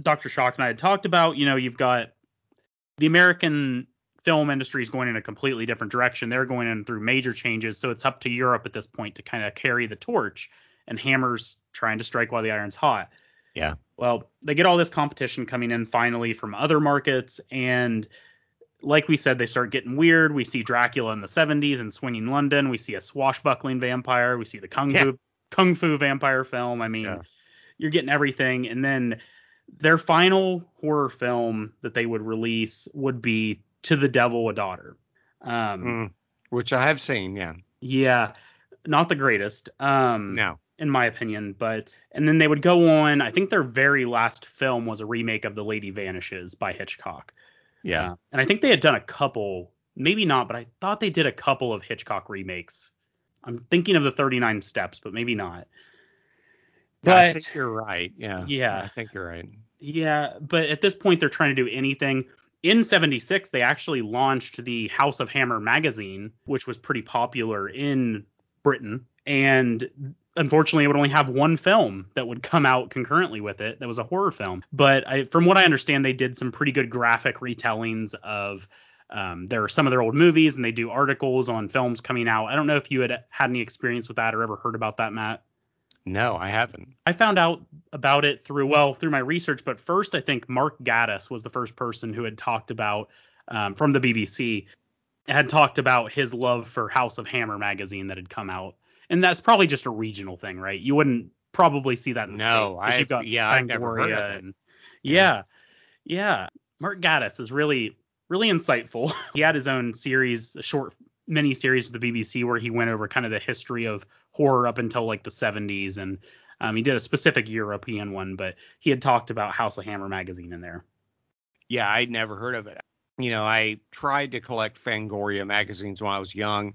Dr. Shock and I had talked about, you know, you've got the American film industry is going in a completely different direction. They're going in through major changes. So it's up to Europe at this point to kind of carry the torch. And Hammer's trying to strike while the iron's hot. Yeah. Well, they get all this competition coming in finally from other markets. And like we said, they start getting weird. We see Dracula in the 70s and swinging London. We see a swashbuckling vampire. We see the kung Yeah. fu kung fu vampire film. I mean, Yeah. you're getting everything. And then their final horror film that they would release would be To the Devil a Daughter. Um, Mm, which I have seen. Yeah. Yeah, not the greatest. Um, No. In my opinion. But and then they would go on. I think their very last film was a remake of The Lady Vanishes by Hitchcock. Yeah. Uh, and I think they had done a couple, maybe not, but I thought they did a couple of Hitchcock remakes. I'm thinking of the 39 Steps, but maybe not. Yeah, I But think you're right. Yeah. Yeah. I think you're right. yeah, but at this point they're trying to do anything. In 76, they actually launched the House of Hammer magazine, which was pretty popular in Britain. And unfortunately, it would only have one film that would come out concurrently with it that was a horror film. But I, from what I understand, they did some pretty good graphic retellings of um, there are some of their old movies, and they do articles on films coming out. I don't know if you had had any experience with that or ever heard about that, Matt. No, I haven't. I found out about it through well through my research, but first I think Mark Gatiss was the first person who had talked about um, from the BBC had talked about his love for House of Hammer magazine that had come out, and that's probably just a regional thing, right? You wouldn't probably see that in the No, States, I've- you've got yeah, I've never heard of it. and yeah, yeah. Mark Gatiss is really really insightful. he had his own series, a short mini series with the BBC where he went over kind of the history of horror up until like the 70s and um, he did a specific European one, but he had talked about House of Hammer magazine in there. Yeah, I'd never heard of it. You know, I tried to collect Fangoria magazines when I was young.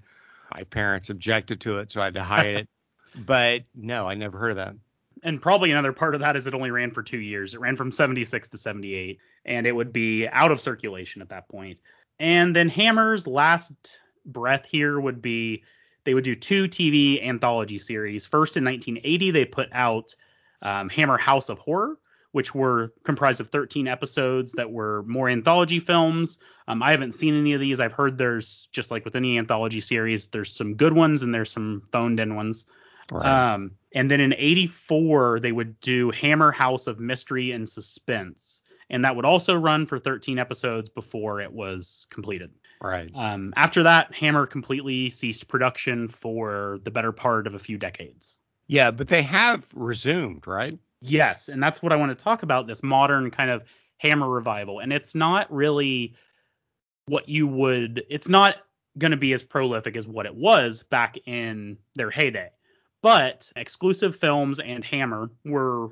My parents objected to it, so I had to hide it. But no, I never heard of that. And probably another part of that is it only ran for two years. It ran from 76 to 78, and it would be out of circulation at that point. And then Hammer's last breath here would be they would do two TV anthology series. First in 1980, they put out um, Hammer House of Horror, which were comprised of 13 episodes that were more anthology films. Um, I haven't seen any of these. I've heard there's just like with any anthology series, there's some good ones and there's some phoned in ones. Um, and then in 84, they would do Hammer House of Mystery and Suspense. And that would also run for 13 episodes before it was completed. right. Um, after that, Hammer completely ceased production for the better part of a few decades. Yeah, but they have resumed, right? Yes, and that's what I want to talk about this modern kind of Hammer revival. And it's not really what you would, it's not going to be as prolific as what it was back in their heyday. But exclusive films and Hammer were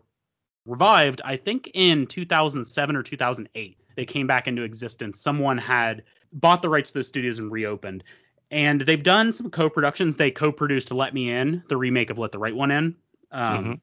revived, I think, in 2007 or 2008. They came back into existence. Someone had bought the rights to those studios and reopened. And they've done some co-productions. They co-produced "Let Me In," the remake of "Let the Right One In." Um, Mhm.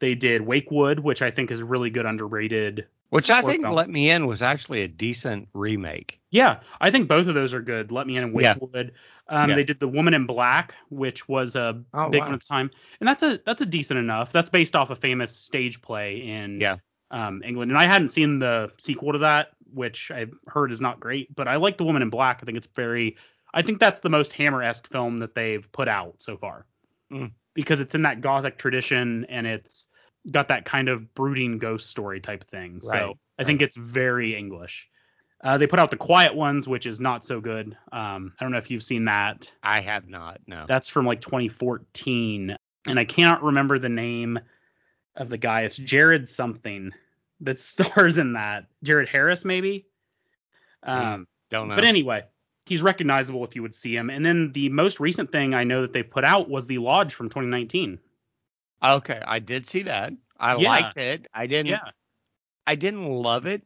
They did Wake Wood, which I think is really good underrated. Which I think film. Let Me In was actually a decent remake. Yeah, I think both of those are good. Let Me In and Yeah. Wake Wood. Um, Yeah. They did The Woman in Black, which was a Oh, big wow. one at the time, and that's a that's a decent enough. That's based off a famous stage play in Yeah. um, England, and I hadn't seen the sequel to that, which I've heard is not great, but I like The Woman in Black. I think it's very. I think that's the most Hammer esque film that they've put out so far, Mm. because it's in that gothic tradition and it's got that kind of brooding ghost story type thing. Right, So I think it's very English. Uh, they put out the Quiet Ones, which is not so good. Um, I don't know if you've seen that. I have not. No. That's from like 2014, and I cannot remember the name of the guy. It's Jared something that stars in that. Jared Harris, maybe. Um, Don't know. but anyway, he's recognizable if you would see him. And then the most recent thing I know that they've put out was the Lodge from 2019. Okay, I did see that. I Yeah. liked it. I didn't. Yeah. I didn't love it.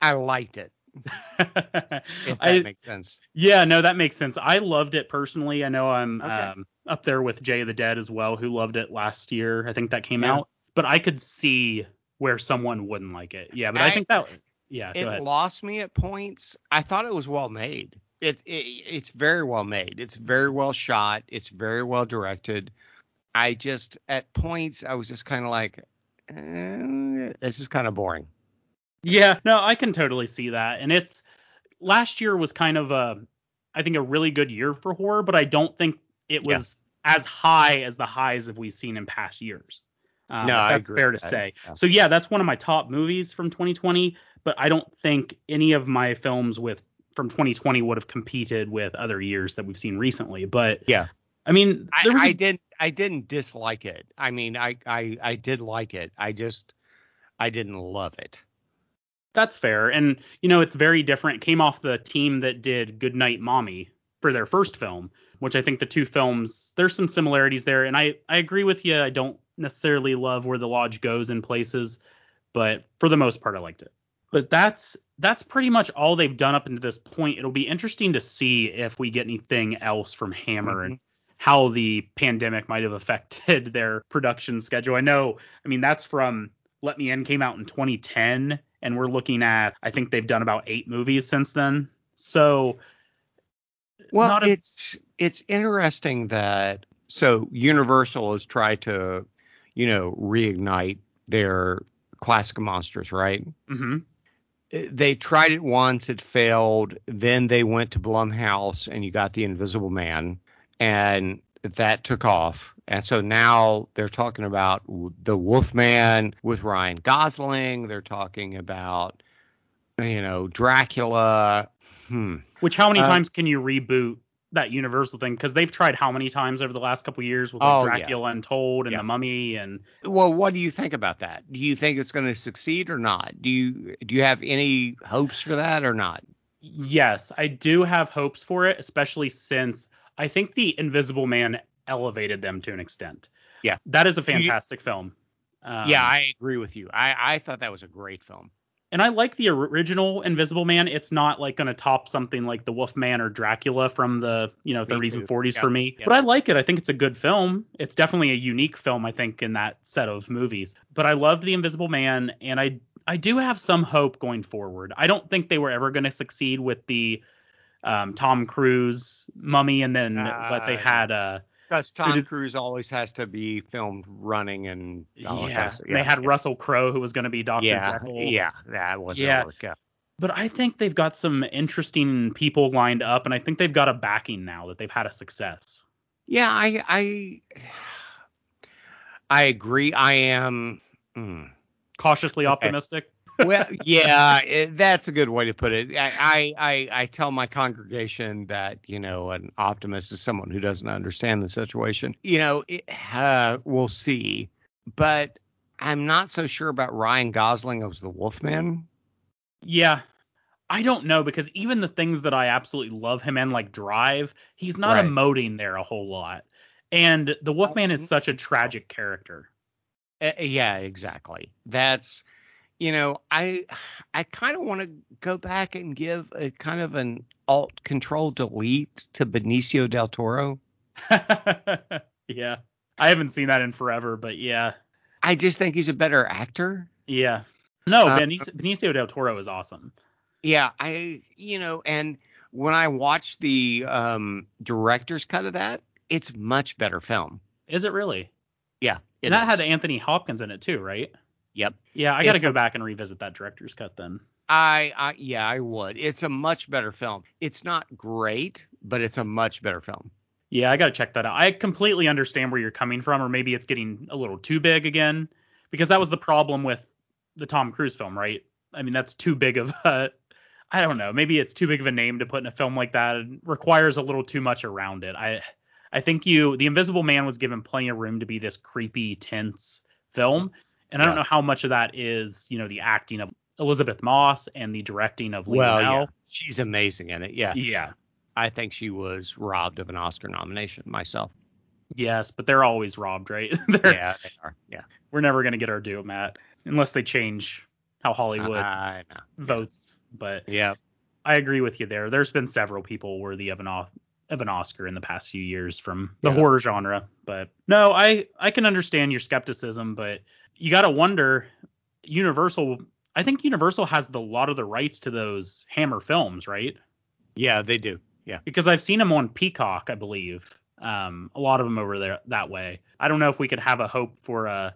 I liked it. If that I, makes sense. yeah, no, that makes sense. I loved it personally. I know I'm Okay. um, up there with Jay of the Dead as well, who loved it last year. I think that came Yeah. out. But I could see where someone wouldn't like it. Yeah, but I, I- think that. Yeah, It go ahead. lost me at points. I thought it was well made. It, it it's very well made. It's very well shot. It's very well directed. I just at points I was just kind of like, eh, this is kind of boring. Yeah, no, I can totally see that. And it's last year was kind of a I think a really good year for horror, but I don't think it Yeah. was as high as the highs that we've seen in past years. Um, No, that's fair to say. Yeah. So yeah, that's one of my top movies from 2020, but I don't think any of my films with from 2020 would have competed with other years that we've seen recently. But Yeah. I mean, I, there was a- I didn't I didn't dislike it. I mean, I, I I did like it. I just I didn't love it. That's fair. And, you know, it's very different. It came off the team that did Goodnight Mommy for their first film, which I think the two films, there's some similarities there. And I, I agree with you. I don't necessarily love where the lodge goes in places, but for the most part, I liked it. But that's that's pretty much all they've done up until this point. It'll be interesting to see if we get anything else from Hammer and mm-hmm. How the pandemic might have affected their production schedule. I know, I mean, that's from Let Me In came out in 2010, and we're looking at, I think they've done about eight movies since then. So, Well, a- it's it's interesting that so Universal has tried to, you know, reignite their classic monsters, right? Mm-hmm They tried it once, it failed. Then they went to Blumhouse, and you got the Invisible Man, and that took off. And so now they're talking about the Wolfman with Ryan Gosling. They're talking about, you know, Dracula. Hmm. which how many Uh, times can you reboot that Universal thing? Because they've tried how many times over the last couple years with like Oh, yeah. Dracula Untold and Yeah. The Mummy and Well, what do you think about that? Do you think it's going to succeed or not? Do you do you have any hopes for that or not? Yes, I do have hopes for it, especially since I think The Invisible Man elevated them to an extent. Yeah. That is a You- fantastic film. Um, yeah, I agree with you. I I thought that was a great film. and I like the original Invisible Man. It's not like going to top something like The Wolfman or Dracula from the, you know, 30s and 40s Yeah, for me. yeah. But I like it. I think it's a good film. It's definitely a unique film, I think, in that set of movies. But I loved The Invisible Man, and I I do have some hope going forward. I don't think they were ever going to succeed with the um, Tom Cruise Mummy, and then what they Uh, had. Uh, Because Tom Cruise always has to be filmed running and yeah, of they had Russell Crowe, who was going to be Doctor yeah, Jekyll. yeah, that wasn't Yeah. Yeah. But I think they've got some interesting people lined up, and I think they've got a backing now that they've had a success. Yeah, I I I agree. I am. hmm. Cautiously Okay. optimistic. Well, yeah, it, that's a good way to put it. I, I, I, tell my congregation that you know an optimist is someone who doesn't understand the situation. You know, it, uh, we'll see, but I'm not so sure about Ryan Gosling as the Wolfman. Yeah. I don't know because even the things that I absolutely love him in, like Drive, he's not Right. emoting there a whole lot. And the Wolfman is such a tragic character. Uh, yeah, exactly. That's you know, I I kind of want to go back and give a kind of an alt control delete to Benicio del Toro. yeah. I haven't seen that in forever, but yeah. I just think he's a better actor. Yeah. No, Uh, Benicio, Benicio del Toro is awesome. Yeah, I you know, and when I watched the um director's cut of that, it's much better film. Is it really? Yeah, it and that is. had Anthony Hopkins in it too, right? Yep. Yeah, I got to go a- back and revisit that director's cut then. I, I yeah, I would. It's a much better film. It's not great, but it's a much better film. Yeah, I got to check that out. I completely understand where you're coming from, or maybe it's getting a little too big again, because that was the problem with the Tom Cruise film, right? I mean, that's too big of a, I don't know, maybe it's too big of a name to put in a film like that. It requires a little too much around it. I, I think you, The Invisible Man was given plenty of room to be this creepy, tense film, and I don't know how much of that is, you know, the acting of Elisabeth Moss and the directing of Lee well, yeah, she's amazing in it. Yeah. Yeah. I think she was robbed of an Oscar nomination myself. Yes, but they're always robbed, right? yeah, they are. Yeah. We're never going to get our due, Matt, unless they change how Hollywood votes. But Yeah. I agree with you there. There's been several people worthy of an off of an Oscar in the past few years from the Yeah. horror genre. But no, I I can understand your skepticism, but you got to wonder. Universal, I think Universal has the lot of the rights to those Hammer films, right? Yeah, they do. Yeah. Because I've seen them on Peacock, I believe. Um, a lot of them over there that way. I don't know if we could have a hope for a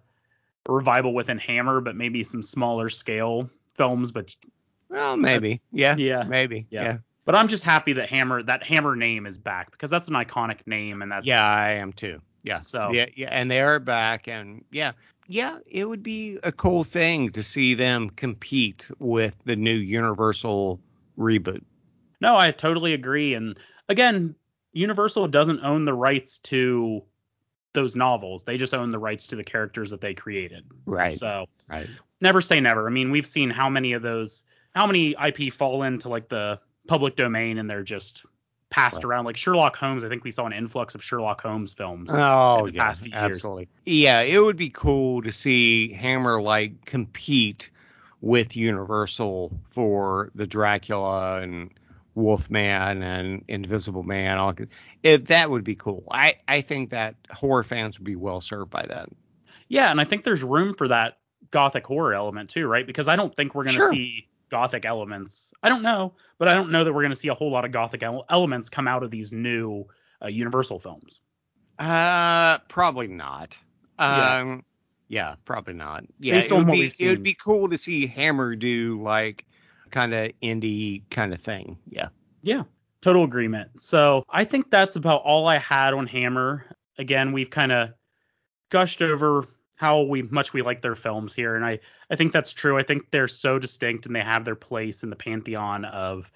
revival within Hammer, but maybe some smaller scale films. But Well, maybe. Yeah. yeah, Maybe. Yeah. Yeah. But I'm just happy that Hammer that Hammer name is back because that's an iconic name and that's Yeah, I am too. Yeah. So- yeah, yeah, and they are back, and yeah, yeah, it would be a cool thing to see them compete with the new Universal reboot. No, I totally agree. And again, Universal doesn't own the rights to those novels. They just own the rights to the characters that they created. Right. So Right. never say never. I mean, we've seen how many of those how many IP fall into like the public domain and they're just passed Right. around. Like Sherlock Holmes, I think we saw an influx of Sherlock Holmes films. Oh in the yeah, past few years. absolutely. Yeah, it would be cool to see Hammer like compete with Universal for the Dracula and Wolfman and Invisible Man. All it, that would be cool. I I think that horror fans would be well served by that. Yeah, and I think there's room for that gothic horror element too, right? Because I don't think we're going to Sure. see gothic elements. I don't know, but I don't know that we're going to see a whole lot of gothic ele- elements come out of these new uh, Universal films. Uh, probably not. Yeah. Um, yeah, probably not. Yeah, Based it would be it would be cool to see Hammer do like kind of indie kind of thing. Yeah. Yeah, total agreement. So I think that's about all I had on Hammer. Again, we've kind of gushed over how we much we like their films here, and I I think that's true. I think they're so distinct and they have their place in the pantheon of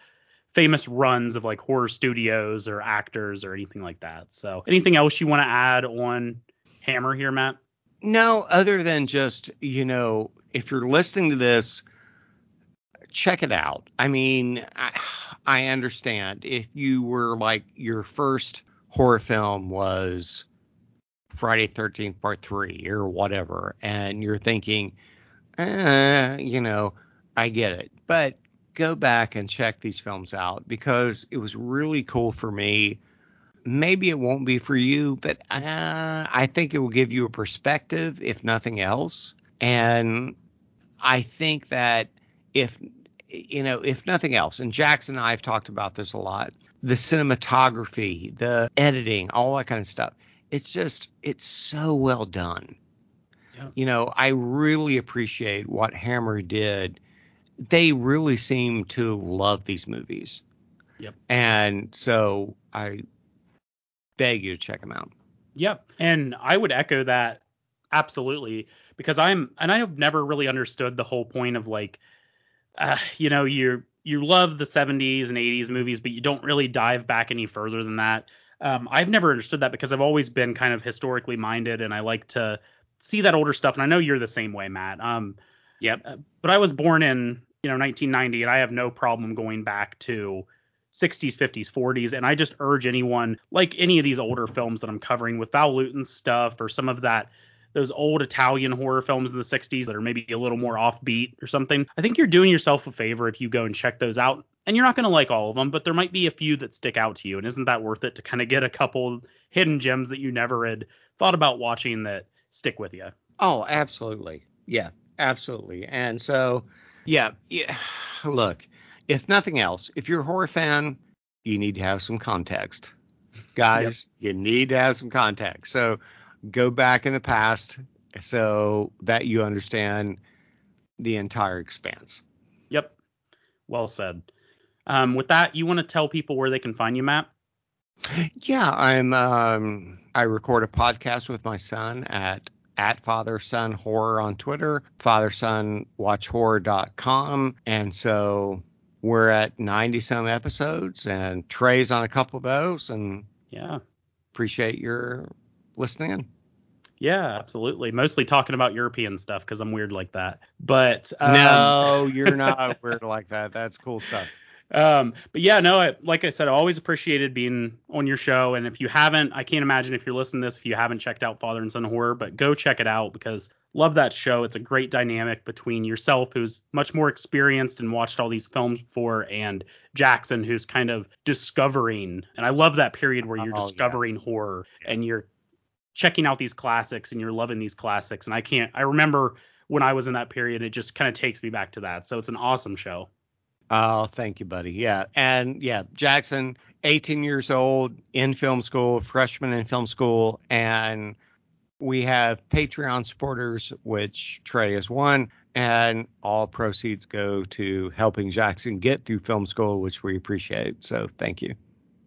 famous runs of like horror studios or actors or anything like that. So anything else you want to add on Hammer here, Matt? No, other than just, you know, if you're listening to this, check it out. I mean, I, I understand if you were like your first horror film was Friday 13th Part 3 or whatever, and you're thinking, eh, you know, I get it. But go back and check these films out because it was really cool for me maybe it won't be for you, but uh, I think it will give you a perspective, if nothing else. And I think that if you know, if nothing else, and Jackson and I have talked about this a lot, the cinematography, the editing, all that kind of stuff. It's just it's so well done. Yeah. You know, I really appreciate what Hammer did. They really seem to love these movies. Yep. And so I beg you to check them out. Yep. And I would echo that absolutely because I'm and I've never really understood the whole point of like uh, you know, you you love the 70s and 80s movies but you don't really dive back any further than that. Um, I've never understood that because I've always been kind of historically minded and I like to see that older stuff and I know you're the same way, Matt. Um Yep. uh, but I was born in, you know, 1990 and I have no problem going back to 60s, 50s, 40s. And I just urge anyone, like any of these older films that I'm covering with Val Lewton stuff or some of that, those old Italian horror films in the 60s that are maybe a little more offbeat or something. I think you're doing yourself a favor if you go and check those out. And you're not going to like all of them, but there might be a few that stick out to you. And isn't that worth it to kind of get a couple hidden gems that you never had thought about watching that stick with you? Oh, absolutely. Yeah, absolutely. And so, yeah, yeah. Look, if nothing else, if you're a horror fan, you need to have some context. Guys, you need to have some context. So go back in the past so that you understand the entire expanse. Yep. Well said. Um, with that, you want to tell people where they can find you, Matt? Yeah, I'm um I record a podcast with my son at at Father Son Horror on Twitter, fathersonwatchhorror.com. And so we're at 90 some episodes and Trey's on a couple of those and Yeah. appreciate your listening in. Yeah, absolutely. Mostly talking about European stuff because I'm weird like that. But um, no, you're not weird like that. That's cool stuff. Um, but yeah, no, I, like I said, I always appreciated being on your show. And if you haven't, I can't imagine if you're listening to this, if you haven't checked out Father and Son Horror, but go check it out because love that show. It's a great dynamic between yourself, who's much more experienced and watched all these films before, and Jackson, who's kind of discovering. And I love that period where you're oh, discovering yeah. horror and you're checking out these classics and you're loving these classics. And I can't, I remember when I was in that period, it just kind of takes me back to that. So it's an awesome show. Oh, thank you, buddy. Yeah. And yeah, Jackson, 18 years old, in film school, freshman in film school. And we have Patreon supporters, which Trey is one. And all proceeds go to helping Jackson get through film school, which we appreciate. So thank you.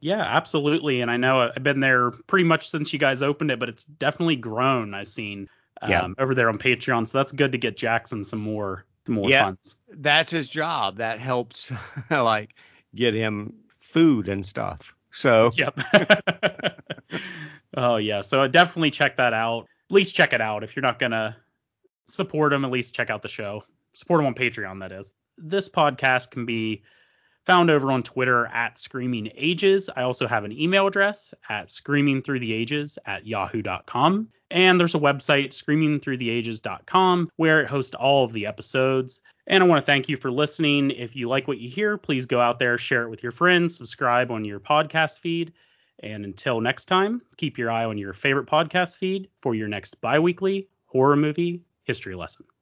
Yeah, absolutely. And I know I've been there pretty much since you guys opened it, but it's definitely grown. I've seen um, yeah. over there on Patreon. So that's good to get Jackson some more more yeah, funds. That's his job. That helps like get him food and stuff. So Yep. oh yeah. So definitely check that out. At least check it out. If you're not gonna support him, at least check out the show. Support him on Patreon, that is. This podcast can be found over on Twitter at Screaming Ages. I also have an email address at screamingthroughtheages at yahoo.com. And there's a website, screamingthroughtheages.com, where it hosts all of the episodes. And I want to thank you for listening. If you like what you hear, please go out there, share it with your friends, subscribe on your podcast feed. And until next time, keep your eye on your favorite podcast feed for your next bi weekly horror movie history lesson.